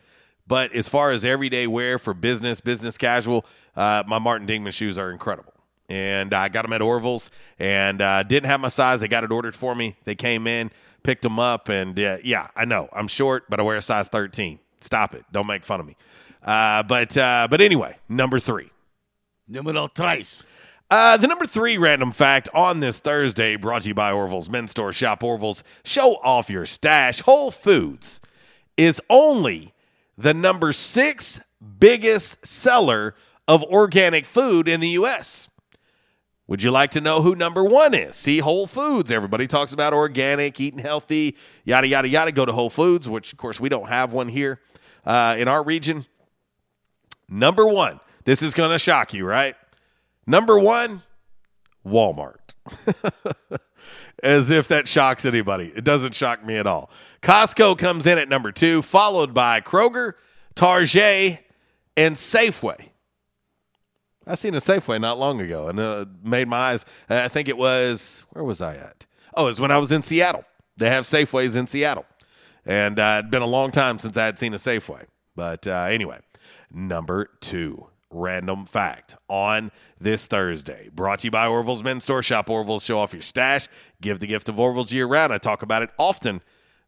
But as far as everyday wear for business, business casual, uh, my Martin Dingman shoes are incredible. And I got them at Orville's and uh, didn't have my size. They got it ordered for me. They came in, picked them up, and uh, yeah, I know I'm short, but I wear a size 13. Stop it. Don't make fun of me. Uh, but uh, but anyway, number three. Numero tres. Uh, the number three random fact on this Thursday, brought to you by Orville's Men's Store. Shop Orville's. Show off your stash. Whole Foods is only the number six biggest seller of organic food in the U.S. Would you like to know who number one is? See Whole Foods. Everybody talks about organic, eating healthy, yada, yada, yada. Go to Whole Foods, which, of course, we don't have one here uh, in our region. Number one. This is going to shock you, right? Number one, Walmart. As if that shocks anybody. It doesn't shock me at all. Costco comes in at number two, followed by Kroger, Target, and Safeway. I seen a Safeway not long ago and uh, made my eyes. I think it was where was I at? Oh, it was when I was in Seattle. They have Safeways in Seattle, and uh, it'd been a long time since I had seen a Safeway. But uh, anyway, number two random fact on this Thursday. Brought to you by Orville's Men's Store. Shop Orville's, show off your stash, give the gift of Orville's year round. I talk about it often,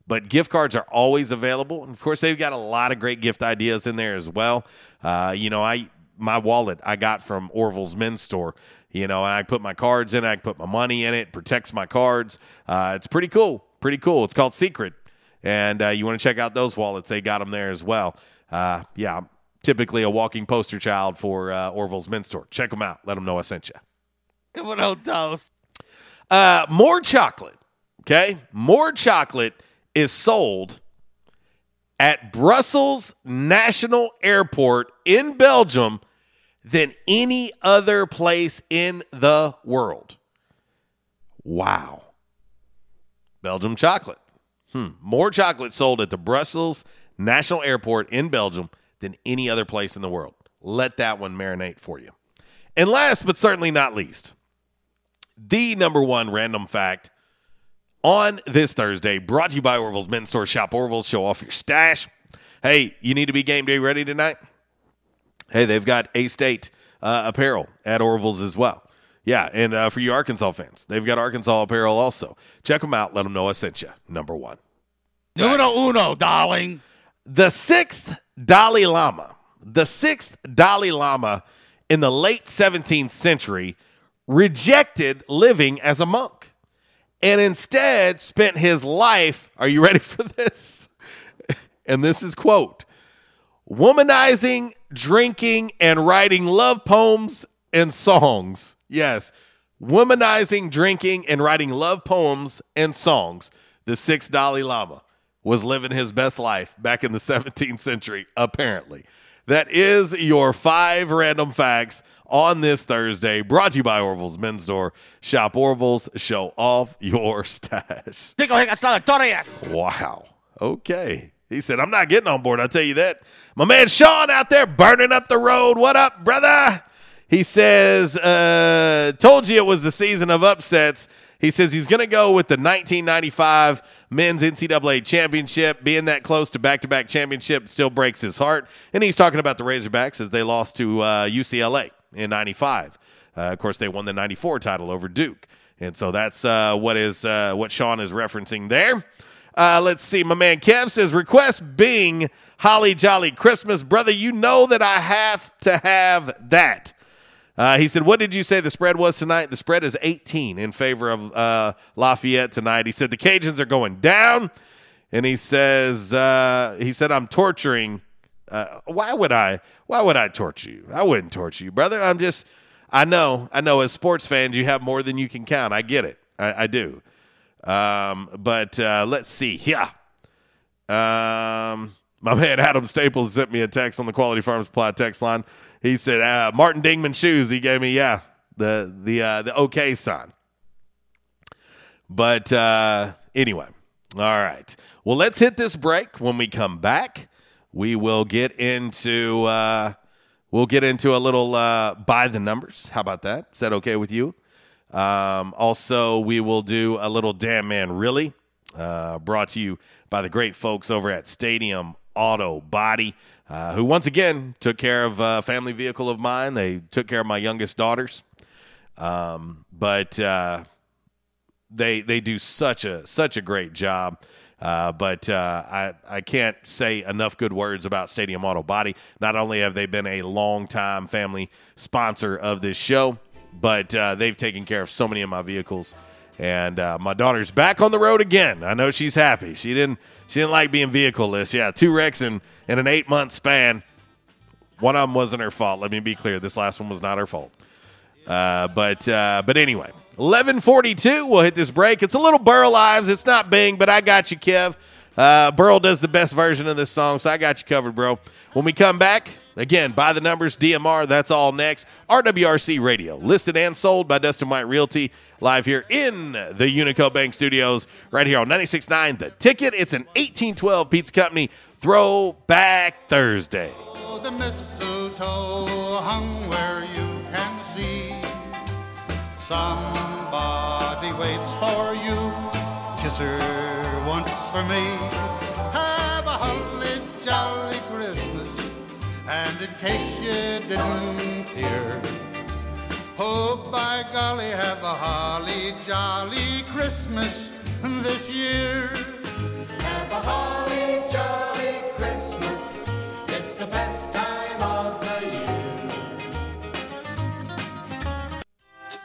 but gift cards are always available. And of course, they've got a lot of great gift ideas in there as well. Uh, you know, I my wallet I got from Orville's Men's Store. You know, and I put my cards in it, I put my money in it, protects my cards. Uh, it's pretty cool. Pretty cool. It's called Secrid. And uh, you want to check out those wallets, they got them there as well. Uh, yeah, I'm typically a walking poster child for uh, Orville's Men's Store. Check them out. Let them know I sent you. Come on, old toast. Uh, more chocolate. Okay, more chocolate is sold at Brussels National Airport in Belgium than any other place in the world. Wow. Belgium chocolate. Hmm. More chocolate sold at the Brussels National Airport in Belgium than any other place in the world. Let that one marinate for you. And last but certainly not least, the number one random fact on this Thursday, brought to you by Orville's Men's Store. Shop Orville's, show off your stash. Hey, you need to be game day ready tonight? Hey, they've got A State uh, apparel at Orville's as well. Yeah, and uh, for you Arkansas fans, they've got Arkansas apparel also. Check them out. Let them know I sent you. Number one. Numero uno, darling. The sixth Dalai Lama, the sixth Dalai Lama in the late 17th century, rejected living as a monk and instead spent his life. Are you ready for this? And this is quote womanizing, drinking, and writing love poems and songs. Yes, womanizing, drinking, and writing love poems and songs. The sixth Dalai Lama was living his best life back in the 17th century, apparently. That is your five random facts on this Thursday, brought to you by Orville's Men's Store. Shop Orville's, show off your stash. Wow. Okay. He said, I'm not getting on board, I'll tell you that. My man Sean out there burning up the road. What up, brother? He says, uh, told you it was the season of upsets. He says he's going to go with the 1995 men's NCAA championship. Being that close to back to back championship still breaks his heart. And he's talking about the Razorbacks as they lost to uh, UCLA in 95. Uh, of course, they won the 94 title over Duke. And so that's uh, what is uh, what Sean is referencing there. Uh, let's see. My man Kev says, request Bing Holly Jolly Christmas. Brother, you know that I have to have that. Uh, he said, What did you say the spread was tonight? The spread is 18 in favor of uh, Lafayette tonight. He said, The Cajuns are going down. And he says, uh, He said, I'm torturing. Uh, why would I? Why would I torture you? I wouldn't torture you, brother. I'm just, I know, I know as sports fans, you have more than you can count. I get it. I, I do. Um, but uh, let's see. Yeah. Um, my man Adam Staples sent me a text on the Quality Farm Supply text line. He said, uh, Martin Dingman shoes. He gave me, yeah, the the uh, the okay sign. But uh, anyway, all right. Well, let's hit this break. When we come back, we will get into uh, we'll get into a little uh, by the numbers. How about that? Is that okay with you? Um, also, we will do a little damn man really uh, brought to you by the great folks over at Stadium Auto Body. Uh, who once again took care of a family vehicle of mine. They took care of my youngest daughters. Um, but uh, they they do such a such a great job. Uh, but uh, I I can't say enough good words about Stadium Auto Body. Not only have they been a long-time family sponsor of this show, but uh, they've taken care of so many of my vehicles. And uh, my daughter's back on the road again. I know she's happy. She didn't she didn't like being vehicleless. Yeah, two wrecks in in an eight month span. One of them wasn't her fault. Let me be clear. This last one was not her fault. Uh, but uh, but anyway, eleven forty two. We'll hit this break. It's a little Burl Ives. It's not Bing, but I got you, Kev. Uh, Burl does the best version of this song, so I got you covered, bro. When we come back, again, by the numbers, DMR. That's all next. RWRC Radio, listed and sold by Dustin White Realty, live here in the Unico Bank Studios, right here on 96.9 The Ticket. It's an 1812 Pizza Company Throwback Thursday. Oh, the mistletoe hung where you can see. Somebody waits for you. Kiss her once for me. And in case you didn't hear, oh by golly, have a holly jolly Christmas this year. Have a holly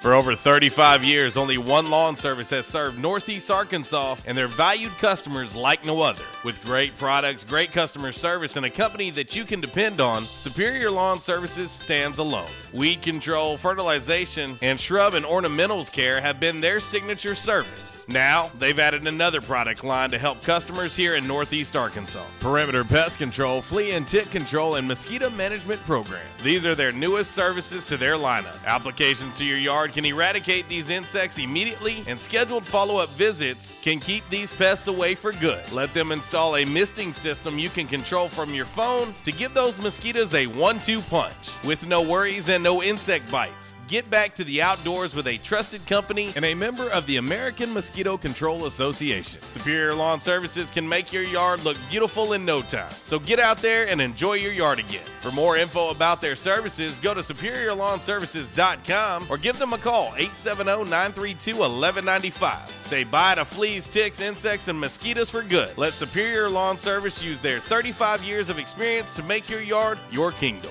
For over 35 years, only one lawn service has served Northeast Arkansas and their valued customers like no other. With great products, great customer service, and a company that you can depend on, Superior Lawn Services stands alone. Weed control, fertilization, and shrub and ornamentals care have been their signature service. Now, they've added another product line to help customers here in Northeast Arkansas. Perimeter Pest Control, Flea and Tick Control, and Mosquito Management Program. These are their newest services to their lineup. Applications to your yard can eradicate these insects immediately, and scheduled follow up visits can keep these pests away for good. Let them install a misting system you can control from your phone to give those mosquitoes a one two punch. With no worries and no insect bites. Get back to the outdoors with a trusted company and a member of the American Mosquito Control Association. Superior Lawn Services can make your yard look beautiful in no time. So get out there and enjoy your yard again. For more info about their services, go to superiorlawnservices.com or give them a call 870-932-1195. Say bye to fleas, ticks, insects, and mosquitoes for good. Let Superior Lawn Service use their 35 years of experience to make your yard your kingdom.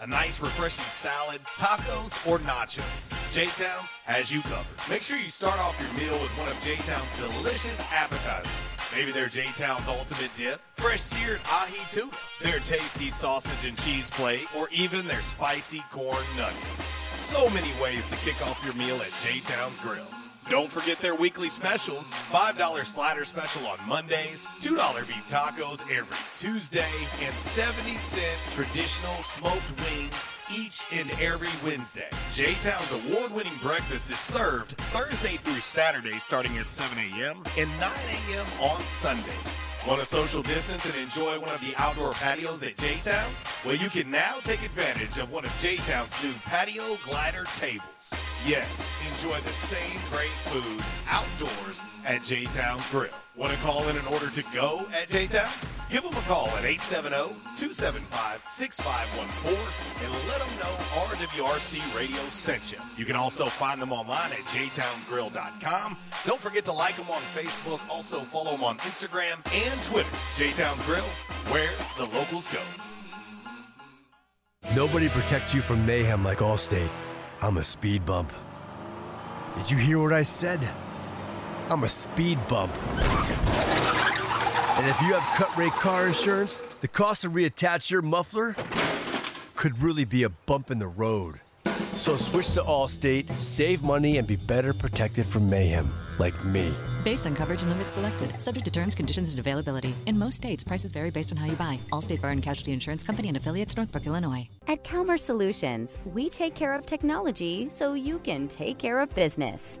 a nice refreshing salad, tacos, or nachos, J-Town's has you covered. Make sure you start off your meal with one of J-Town's delicious appetizers. Maybe their J-Town's ultimate dip, fresh seared ahi tuna, their tasty sausage and cheese plate, or even their spicy corn nuggets. So many ways to kick off your meal at J-Town's Grill. Don't forget their weekly specials. $5 slider special on Mondays, $2 beef tacos every Tuesday, and 70 cent traditional smoked wings each and every Wednesday. J Town's award winning breakfast is served Thursday through Saturday starting at 7 a.m. and 9 a.m. on Sundays. Want to social distance and enjoy one of the outdoor patios at J Town's? Well, you can now take advantage of one of J Town's new patio glider tables. Yes, enjoy the same great food outdoors at J Town's Grill. Want to call in an order to go at J Town's? Give them a call at 870-275-6514 and let them know RWRC Radio sent you. You can also find them online at jtownsgrill.com. Don't forget to like them on Facebook. Also follow them on Instagram and Twitter. J-Towns Grill, where the locals go. Nobody protects you from mayhem like Allstate. I'm a speed bump. Did you hear what I said? I'm a speed bump. And if you have cut rate car insurance, the cost to reattach your muffler could really be a bump in the road. So switch to Allstate, save money, and be better protected from mayhem, like me. Based on coverage and limits selected, subject to terms, conditions, and availability. In most states, prices vary based on how you buy. Allstate Bar and Casualty Insurance Company and affiliates, Northbrook, Illinois. At Calmer Solutions, we take care of technology so you can take care of business.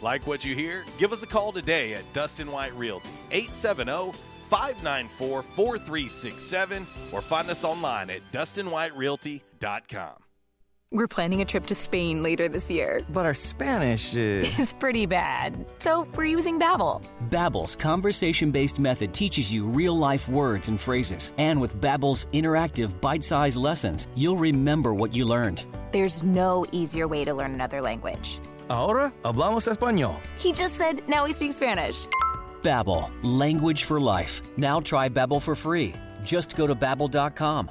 Like what you hear? Give us a call today at Dustin White Realty, 870 594 4367, or find us online at DustinWhiteRealty.com. We're planning a trip to Spain later this year. But our Spanish is. It's pretty bad. So we're using Babbel. Babbel's conversation-based method teaches you real-life words and phrases. And with Babbel's interactive bite-sized lessons, you'll remember what you learned. There's no easier way to learn another language. Ahora hablamos español. He just said now we speak Spanish. Babbel, language for life. Now try Babbel for free. Just go to babbel.com.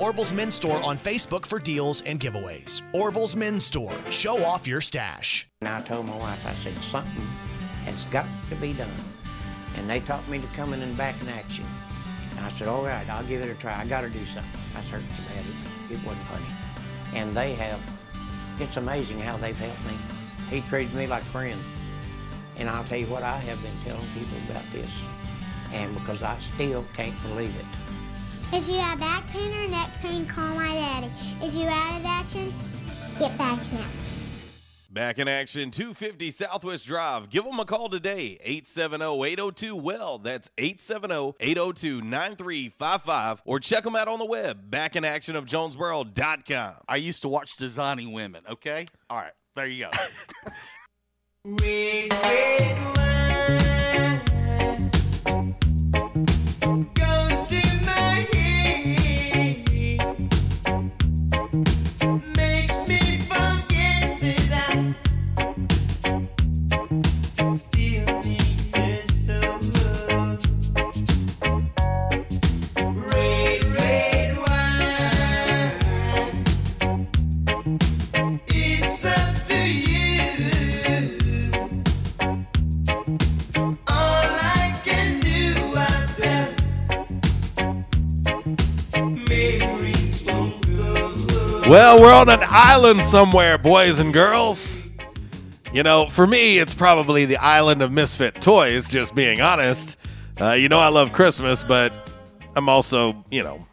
Orville's Men's Store on Facebook for deals and giveaways. Orville's Men's Store. Show off your stash. And I told my wife, I said, something has got to be done. And they taught me to come in and back in action. And I said, all right, I'll give it a try. I got to do something. I hurt so bad, it, it wasn't funny. And they have, it's amazing how they've helped me. He treated me like friends. And I'll tell you what, I have been telling people about this. And because I still can't believe it. If you have back pain or neck pain, call my daddy. If you're out of action, get back now. Back in action, 250 Southwest Drive. Give them a call today, 870-802-WELL. That's 870-802-9355. Or check them out on the web, backinactionofjonesboro.com. I used to watch Designing Women, okay? All right, there you go. Red, red wine Well, we're on an island somewhere, boys and girls. You know, for me, it's probably the island of misfit toys, just being honest. Uh, you know, I love Christmas, but I'm also, you know,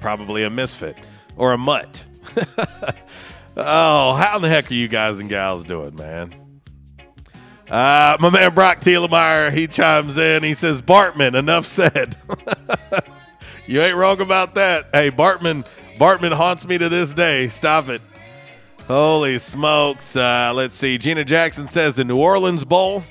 probably a misfit or a mutt. oh, how in the heck are you guys and gals doing, man? Uh, my man Brock Thielemeyer, he chimes in. He says, Bartman, enough said. you ain't wrong about that. Hey, Bartman, Bartman haunts me to this day. Stop it. Holy smokes. Uh, let's see. Gina Jackson says the New Orleans Bowl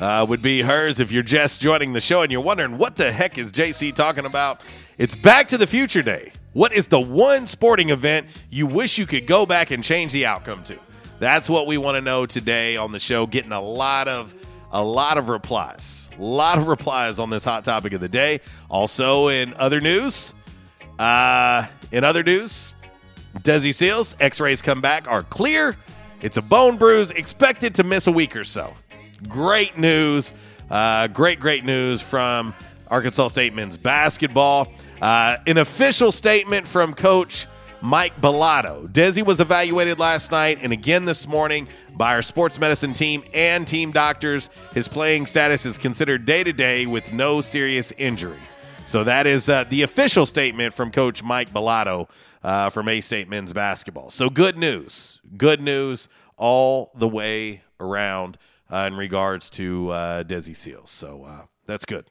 uh, would be hers if you're just joining the show and you're wondering what the heck is JC talking about. It's Back to the Future Day. What is the one sporting event you wish you could go back and change the outcome to? That's what we want to know today on the show. Getting a lot of a lot of replies, a lot of replies on this hot topic of the day. Also, in other news, uh, in other news, Desi Sills X-rays come back are clear. It's a bone bruise, expected to miss a week or so. Great news, uh, great great news from Arkansas State men's basketball. Uh, an official statement from Coach Mike Balado. Desi was evaluated last night and again this morning by our sports medicine team and team doctors. His playing status is considered day to day with no serious injury. So that is uh, the official statement from Coach Mike Balado uh, from A State men's basketball. So good news, good news all the way around uh, in regards to uh, Desi Sills. So uh, that's good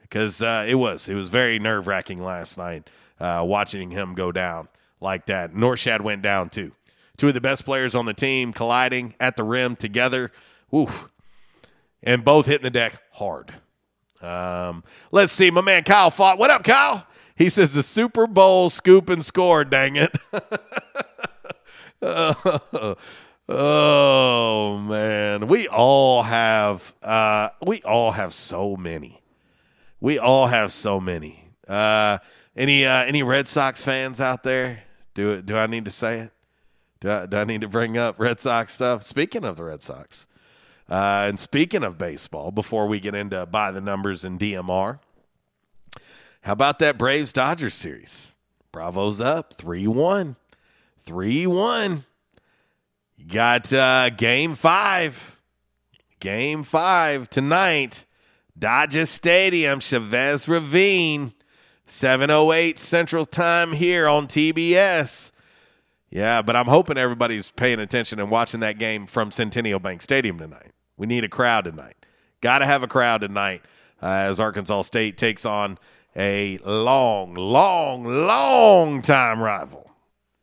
because uh, it was it was very nerve wracking last night watching him go down like that. Norchad went down too. Two of the best players on the team colliding at the rim together. Oof. And both hitting the deck hard. Um, let's see. My man Kyle fought. What up, Kyle? He says the Super Bowl scoop and score, dang it. oh, man. We all have uh, we all have so many. We all have so many. Uh, any uh, any Red Sox fans out there? Do do I need to say it? Do I, do I need to bring up Red Sox stuff? Speaking of the Red Sox, uh, and speaking of baseball, before we get into by the numbers and DMR, how about that Braves Dodgers series? Bravo's up 3 1. 3 1. You got uh, game five. Game five tonight. Dodger Stadium, Chavez Ravine. 708 Central Time here on TBS. Yeah, but I'm hoping everybody's paying attention and watching that game from Centennial Bank Stadium tonight. We need a crowd tonight. Got to have a crowd tonight uh, as Arkansas State takes on a long, long, long time rival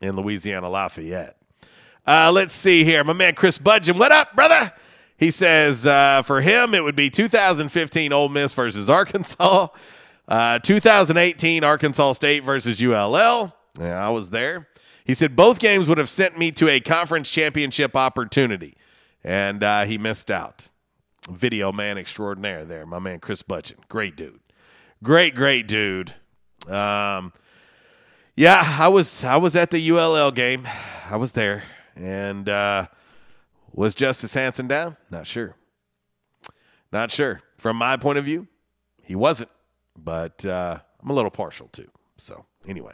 in Louisiana Lafayette. Uh, let's see here. My man Chris Budgeon. What up, brother? He says uh, for him, it would be 2015 Ole Miss versus Arkansas. Uh, 2018 Arkansas State versus ULL. Yeah, I was there. He said both games would have sent me to a conference championship opportunity, and uh, he missed out. Video man extraordinaire there, my man Chris Budgeon. Great dude. Great, great dude. Um, yeah, I was I was at the ULL game. I was there, and uh, was Justice Hansen down? Not sure. Not sure. From my point of view, he wasn't but uh, I'm a little partial too. So, anyway.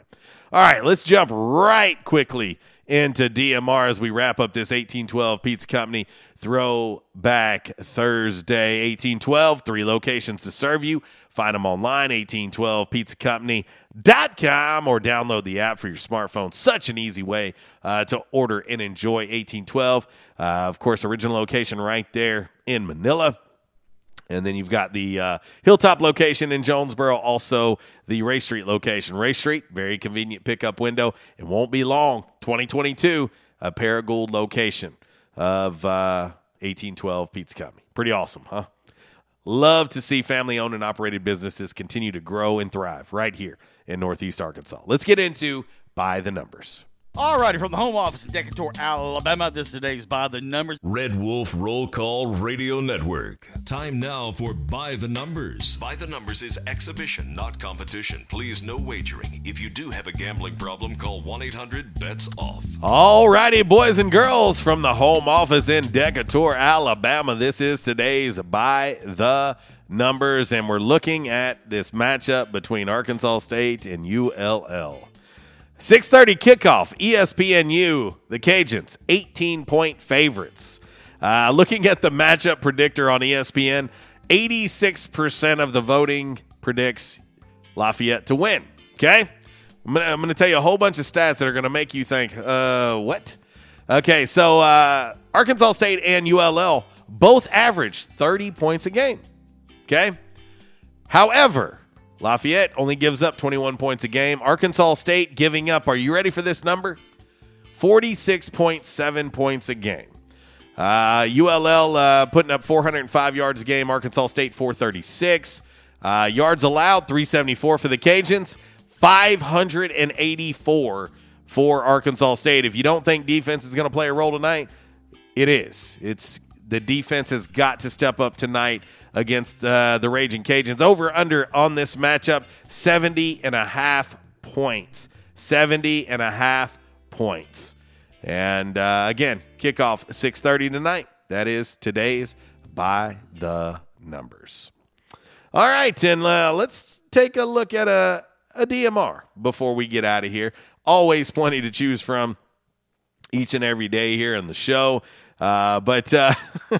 All right, let's jump right quickly into DMR as we wrap up this 1812 Pizza Company Throwback Thursday. 1812, three locations to serve you. Find them online, 1812pizzacompany.com, or download the app for your smartphone. Such an easy way uh, to order and enjoy 1812. Uh, of course, original location right there in Manila. And then you've got the uh, Hilltop location in Jonesboro, also the Ray Street location. Ray Street, very convenient pickup window. It won't be long. 2022, a Paragould location of uh, 1812 Pizza Company. Pretty awesome, huh? Love to see family owned and operated businesses continue to grow and thrive right here in Northeast Arkansas. Let's get into By the Numbers. Alrighty, from the home office in Decatur, Alabama, this is today's By the Numbers. Red Wolf Roll Call Radio Network. Time now for By the Numbers. By the Numbers is exhibition, not competition. Please, no wagering. If you do have a gambling problem, call 1 800 BETS OFF. Alrighty, boys and girls, from the home office in Decatur, Alabama, this is today's By the Numbers, and we're looking at this matchup between Arkansas State and ULL. 6:30 kickoff. ESPNU. The Cajuns 18 point favorites. Uh, looking at the matchup predictor on ESPN, 86% of the voting predicts Lafayette to win. Okay, I'm gonna, I'm gonna tell you a whole bunch of stats that are gonna make you think, uh, what? Okay, so uh, Arkansas State and ULL both average 30 points a game. Okay, however, Lafayette only gives up 21 points a game. Arkansas State giving up. Are you ready for this number? 46.7 points a game. Uh, ULL uh, putting up 405 yards a game. Arkansas State 436. Uh, yards allowed 374 for the Cajuns. 584 for Arkansas State. If you don't think defense is going to play a role tonight, it is. It's the defense has got to step up tonight against uh, the Raging Cajuns. Over under on this matchup 70 and a half points. 70 and a half points. And uh, again, kickoff 6:30 tonight. That is today's by the numbers. All right, and uh, let's take a look at a, a DMR before we get out of here. Always plenty to choose from each and every day here in the show. Uh, but uh,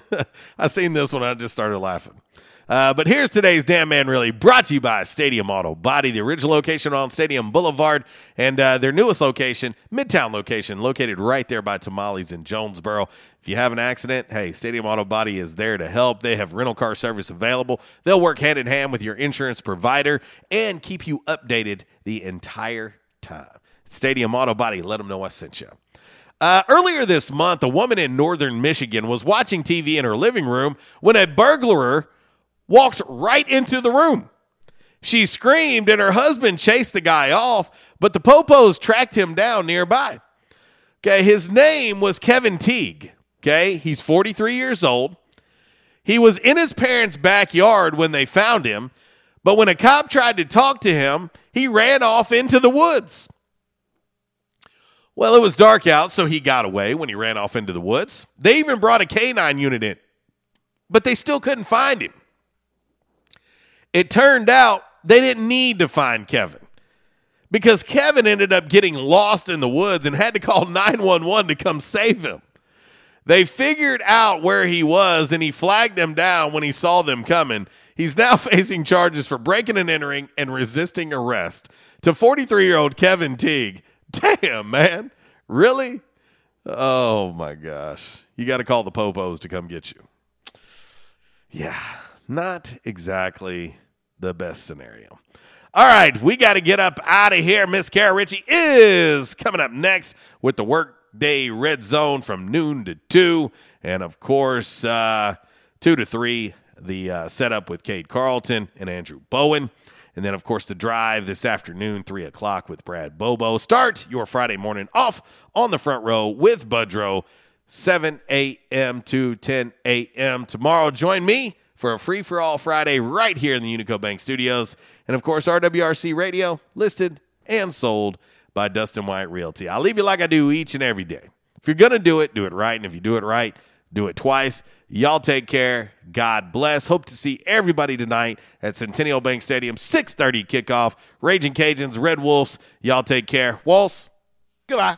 I seen this one, I just started laughing. Uh, but here's today's Damn Man Really, brought to you by Stadium Auto Body, the original location on Stadium Boulevard, and uh, their newest location, Midtown location, located right there by Tamales in Jonesboro. If you have an accident, hey, Stadium Auto Body is there to help. They have rental car service available. They'll work hand in hand with your insurance provider and keep you updated the entire time. Stadium Auto Body, let them know I sent you. Uh, earlier this month, a woman in northern Michigan was watching TV in her living room when a burglar walked right into the room. She screamed and her husband chased the guy off, but the Popos tracked him down nearby. Okay, his name was Kevin Teague. Okay, he's 43 years old. He was in his parents' backyard when they found him, but when a cop tried to talk to him, he ran off into the woods. Well, it was dark out, so he got away when he ran off into the woods. They even brought a canine unit in, but they still couldn't find him. It turned out they didn't need to find Kevin because Kevin ended up getting lost in the woods and had to call 911 to come save him. They figured out where he was and he flagged them down when he saw them coming. He's now facing charges for breaking and entering and resisting arrest. To 43 year old Kevin Teague, damn, man. Really? Oh my gosh. You got to call the Popos to come get you. Yeah, not exactly the best scenario. All right, we got to get up out of here. Miss Kara Ritchie is coming up next with the Workday Red Zone from noon to 2. And of course, uh, 2 to 3, the uh, setup with Cade Carlton and Andrew Bowen. And then, of course, the drive this afternoon, 3 o'clock with Brad Bobo. Start your Friday morning off on the front row with Budrow, 7 a.m. to 10 a.m. Tomorrow, join me for a free for all Friday right here in the Unico Bank Studios. And of course, RWRC Radio, listed and sold by Dustin White Realty. I'll leave you like I do each and every day. If you're going to do it, do it right. And if you do it right, do it twice. Y'all take care. God bless. Hope to see everybody tonight at Centennial Bank Stadium, 6:30 kickoff. Raging Cajuns, Red Wolves. Y'all take care. Walls. Goodbye.